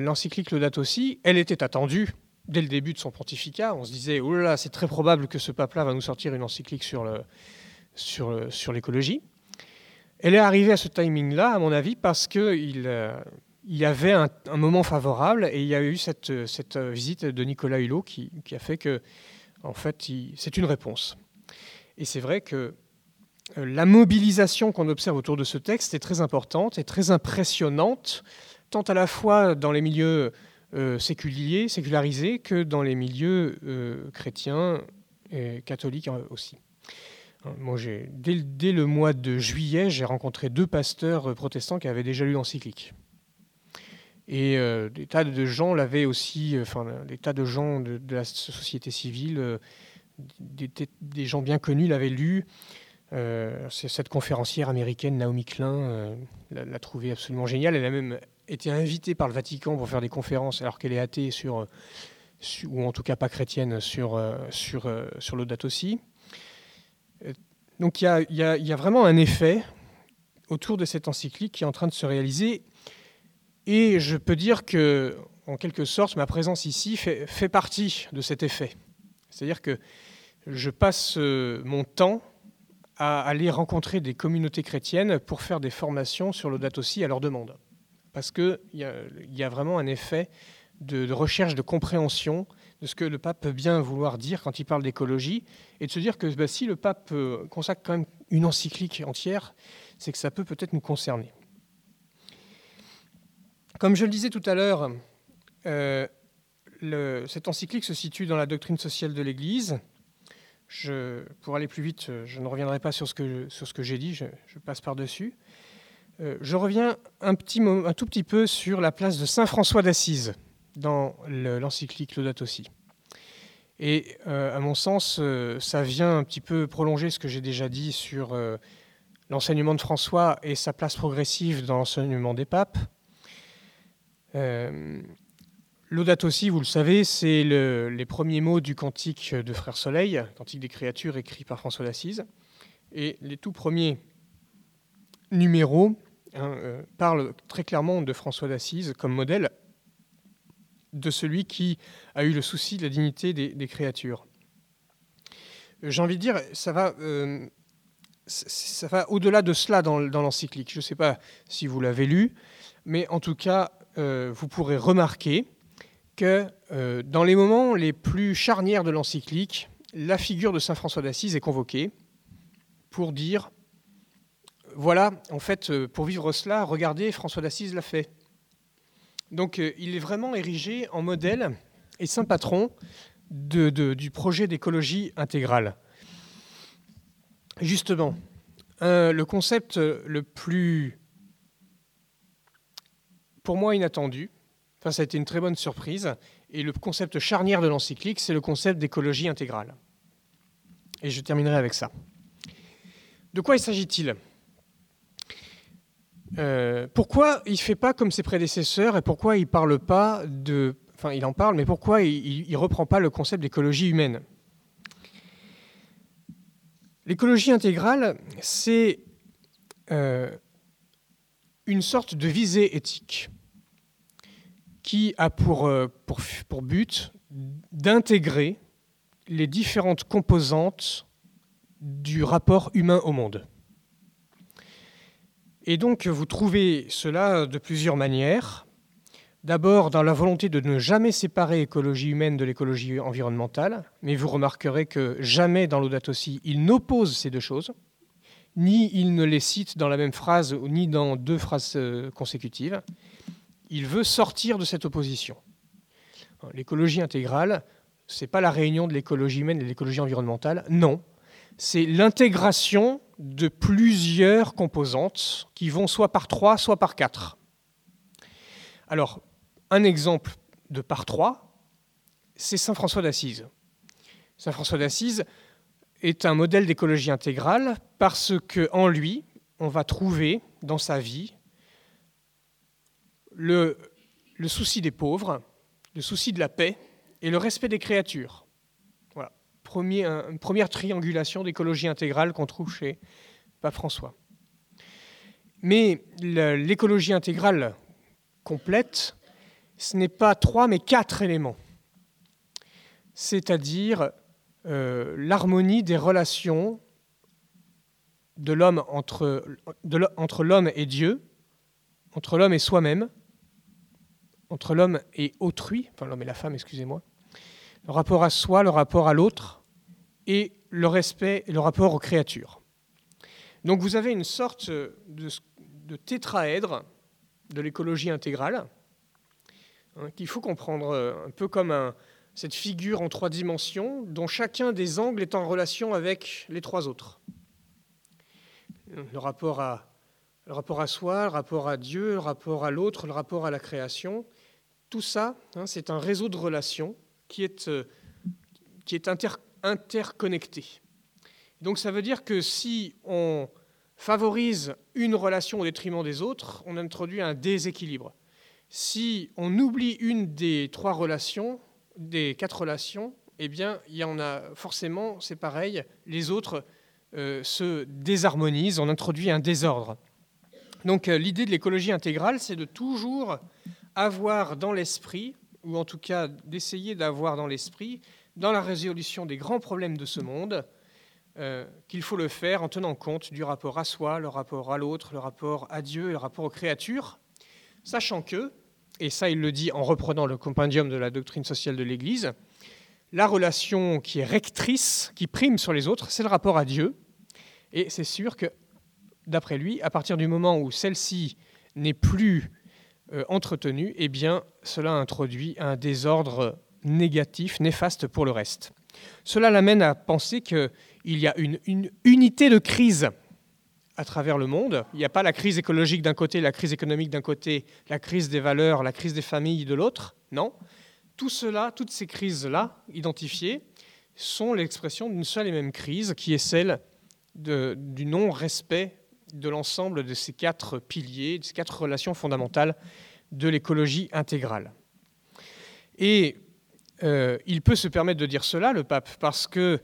S1: l'encyclique le date aussi, elle était attendue dès le début de son pontificat. On se disait Oh là là, c'est très probable que ce pape-là va nous sortir une encyclique sur l'écologie. Elle est arrivée à ce timing-là, à mon avis, parce qu'il euh, y avait un, moment favorable et il y a eu cette, visite de Nicolas Hulot qui, a fait que, en fait, c'est une réponse. Et c'est vrai que euh, la mobilisation qu'on observe autour de ce texte est très importante et très impressionnante, tant à la fois dans les milieux euh, séculiers, sécularisés, que dans les milieux chrétiens et catholiques aussi. Moi, dès, le mois de juillet, j'ai rencontré deux pasteurs protestants qui avaient déjà lu l'encyclique. Et euh, des tas de gens l'avaient aussi, euh, enfin, des tas de gens de, la société civile, euh, des, gens bien connus l'avaient lu. Cette conférencière américaine, Naomi Klein, l'a trouvé absolument géniale. Elle a même été invitée par le Vatican pour faire des conférences, alors qu'elle est athée sur, ou en tout cas pas chrétienne, sur, sur, sur l'audat aussi. Donc il y, a, vraiment un effet autour de cette encyclique qui est en train de se réaliser. Et je peux dire que, en quelque sorte, ma présence ici fait, fait partie de cet effet. C'est-à-dire que je passe euh, mon temps à aller rencontrer des communautés chrétiennes pour faire des formations sur l'audat aussi à leur demande. Parce qu'il y, a vraiment un effet de, recherche, de compréhension de ce que le pape peut bien vouloir dire quand il parle d'écologie, et de se dire que bah, si le pape euh, consacre quand même une encyclique entière, c'est que ça peut peut-être nous concerner. Comme je le disais tout à l'heure, euh, cette encyclique se situe dans la doctrine sociale de l'Église. pour aller plus vite, je ne reviendrai pas sur ce que j'ai dit, je, passe par-dessus. Euh, je reviens un, tout petit peu sur la place de Saint François d'Assise dans l'encyclique Laudato aussi. Et euh, à mon sens, euh, ça vient un petit peu prolonger ce que j'ai déjà dit sur l'enseignement de François et sa place progressive dans l'enseignement des papes. Laudato aussi, vous le savez, c'est les premiers mots du cantique de Frère Soleil, cantique des créatures écrit par François d'Assise. Et les tout premiers numéros hein, parlent très clairement de François d'Assise comme modèle de celui qui a eu le souci de la dignité des, créatures. J'ai envie de dire, ça va, euh, ça va au-delà de cela dans, l'encyclique. Je ne sais pas si vous l'avez lu, mais en tout cas, euh, vous pourrez remarquer que euh, dans les moments les plus charnières de l'encyclique, la figure de Saint François d'Assise est convoquée pour dire, voilà, en fait, euh, pour vivre cela, regardez, François d'Assise l'a fait. Donc il est vraiment érigé en modèle et saint patron du projet d'écologie intégrale. Justement, euh, le concept le plus, pour moi, inattendu, enfin, ça a été une très bonne surprise, et le concept charnière de l'encyclique, c'est le concept d'écologie intégrale. Et je terminerai avec ça. De quoi il s'agit-il? Euh, Pourquoi il ne fait pas comme ses prédécesseurs et pourquoi il ne parle pas de... Enfin, il en parle, mais pourquoi il ne reprend pas le concept d'écologie humaine? L'écologie intégrale, c'est euh, une sorte de visée éthique qui a pour, euh, pour, pour but d'intégrer les différentes composantes du rapport humain au monde. Et donc vous trouvez cela de plusieurs manières. D'abord, dans la volonté de ne jamais séparer l'écologie humaine de l'écologie environnementale, mais vous remarquerez que jamais dans l'Audate aussi, il n'oppose ces deux choses, ni il ne les cite dans la même phrase, ni dans deux phrases euh, consécutives. Il veut sortir de cette opposition. L'écologie intégrale, ce n'est pas la réunion de l'écologie humaine et de l'écologie environnementale, non. C'est l'intégration de plusieurs composantes qui vont soit par trois, soit par quatre. Alors, un exemple de par trois, c'est Saint François d'Assise. Saint François d'Assise est un modèle d'écologie intégrale parce qu'en lui, on va trouver dans sa vie le, souci des pauvres, le souci de la paix et le respect des créatures. Première triangulation d'écologie intégrale qu'on trouve chez Pape François. Mais l'écologie intégrale complète ce n'est pas trois, mais quatre éléments. C'est-à-dire euh, l'harmonie des relations de l'homme entre, entre l'homme et Dieu, entre l'homme et soi-même, entre l'homme et autrui, enfin l'homme et la femme, excusez-moi, le rapport à soi, le rapport à l'autre, et le respect le rapport aux créatures. Donc vous avez une sorte de, tétraèdre de l'écologie intégrale, Hein, qu'il faut comprendre euh, un peu comme cette figure en trois dimensions dont chacun des angles est en relation avec les trois autres. Le rapport à, le rapport à soi, le rapport à Dieu, le rapport à l'autre, le rapport à la création, tout ça, hein, c'est un réseau de relations qui est, euh, qui est interconnecté. Donc ça veut dire que si on favorise une relation au détriment des autres, on introduit un déséquilibre. Si on oublie une des trois relations, des quatre relations, eh bien, il y en a forcément, c'est pareil, les autres euh, se désharmonisent, on introduit un désordre. Donc euh, l'idée de l'écologie intégrale, c'est de toujours avoir dans l'esprit, ou en tout cas d'essayer d'avoir dans l'esprit, dans la résolution des grands problèmes de ce monde, euh, qu'il faut le faire en tenant compte du rapport à soi, le rapport à l'autre, le rapport à Dieu le rapport aux créatures, sachant que, et ça il le dit en reprenant le compendium de la doctrine sociale de l'Église, la relation qui est rectrice, qui prime sur les autres, c'est le rapport à Dieu. Et c'est sûr que, d'après lui, à partir du moment où celle-ci n'est plus euh, entretenue, eh bien, cela introduit un désordre négatif, néfaste pour le reste. Cela l'amène à penser qu'il y a une, unité de crise à travers le monde. Il n'y a pas la crise écologique d'un côté, la crise économique d'un côté, la crise des valeurs, la crise des familles de l'autre. Non. Tout cela, toutes ces crises-là, identifiées, sont l'expression d'une seule et même crise, qui est celle du non-respect de l'ensemble de ces quatre piliers, de ces quatre relations fondamentales de l'écologie intégrale. Et euh, il peut se permettre de dire cela, le pape, parce que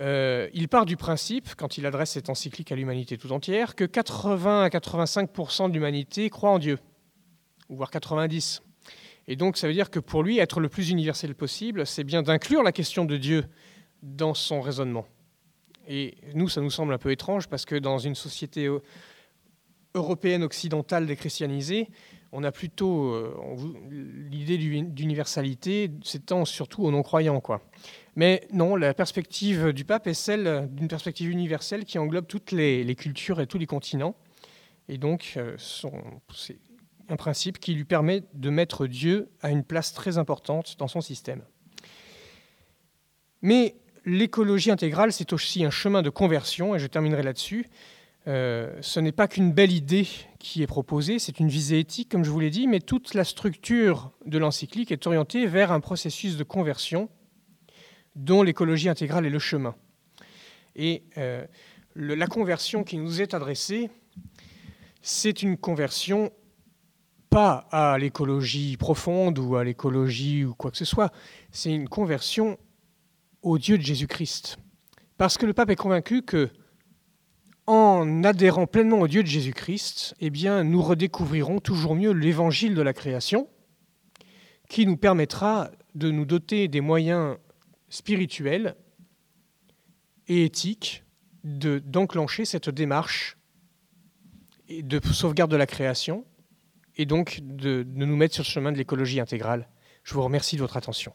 S1: euh, il part du principe, quand il adresse cette encyclique à l'humanité tout entière, que 80 à 85% de l'humanité croit en Dieu, voire 90. Et donc ça veut dire que pour lui, être le plus universel possible, c'est bien d'inclure la question de Dieu dans son raisonnement. Et nous, ça nous semble un peu étrange parce que dans une société européenne occidentale déchristianisée, on a plutôt euh, l'idée d'universalité s'étend surtout aux non-croyants. Mais non, la perspective du pape est celle d'une perspective universelle qui englobe toutes les, cultures et tous les continents. Et donc, euh, c'est un principe qui lui permet de mettre Dieu à une place très importante dans son système. Mais l'écologie intégrale, c'est aussi un chemin de conversion, et je terminerai là-dessus. Euh, ce n'est pas qu'une belle idée qui est proposée, c'est une visée éthique, comme je vous l'ai dit, mais toute la structure de l'encyclique est orientée vers un processus de conversion dont l'écologie intégrale est le chemin. Et euh, la conversion qui nous est adressée, c'est une conversion pas à l'écologie profonde ou à l'écologie ou quoi que ce soit, c'est une conversion au Dieu de Jésus-Christ. Parce que le pape est convaincu que en adhérant pleinement au Dieu de Jésus-Christ, eh bien, nous redécouvrirons toujours mieux l'évangile de la création, qui nous permettra de nous doter des moyens spirituels et éthiques d'enclencher cette démarche de sauvegarde de la création et donc de, de nous mettre sur le chemin de l'écologie intégrale. Je vous remercie de votre attention.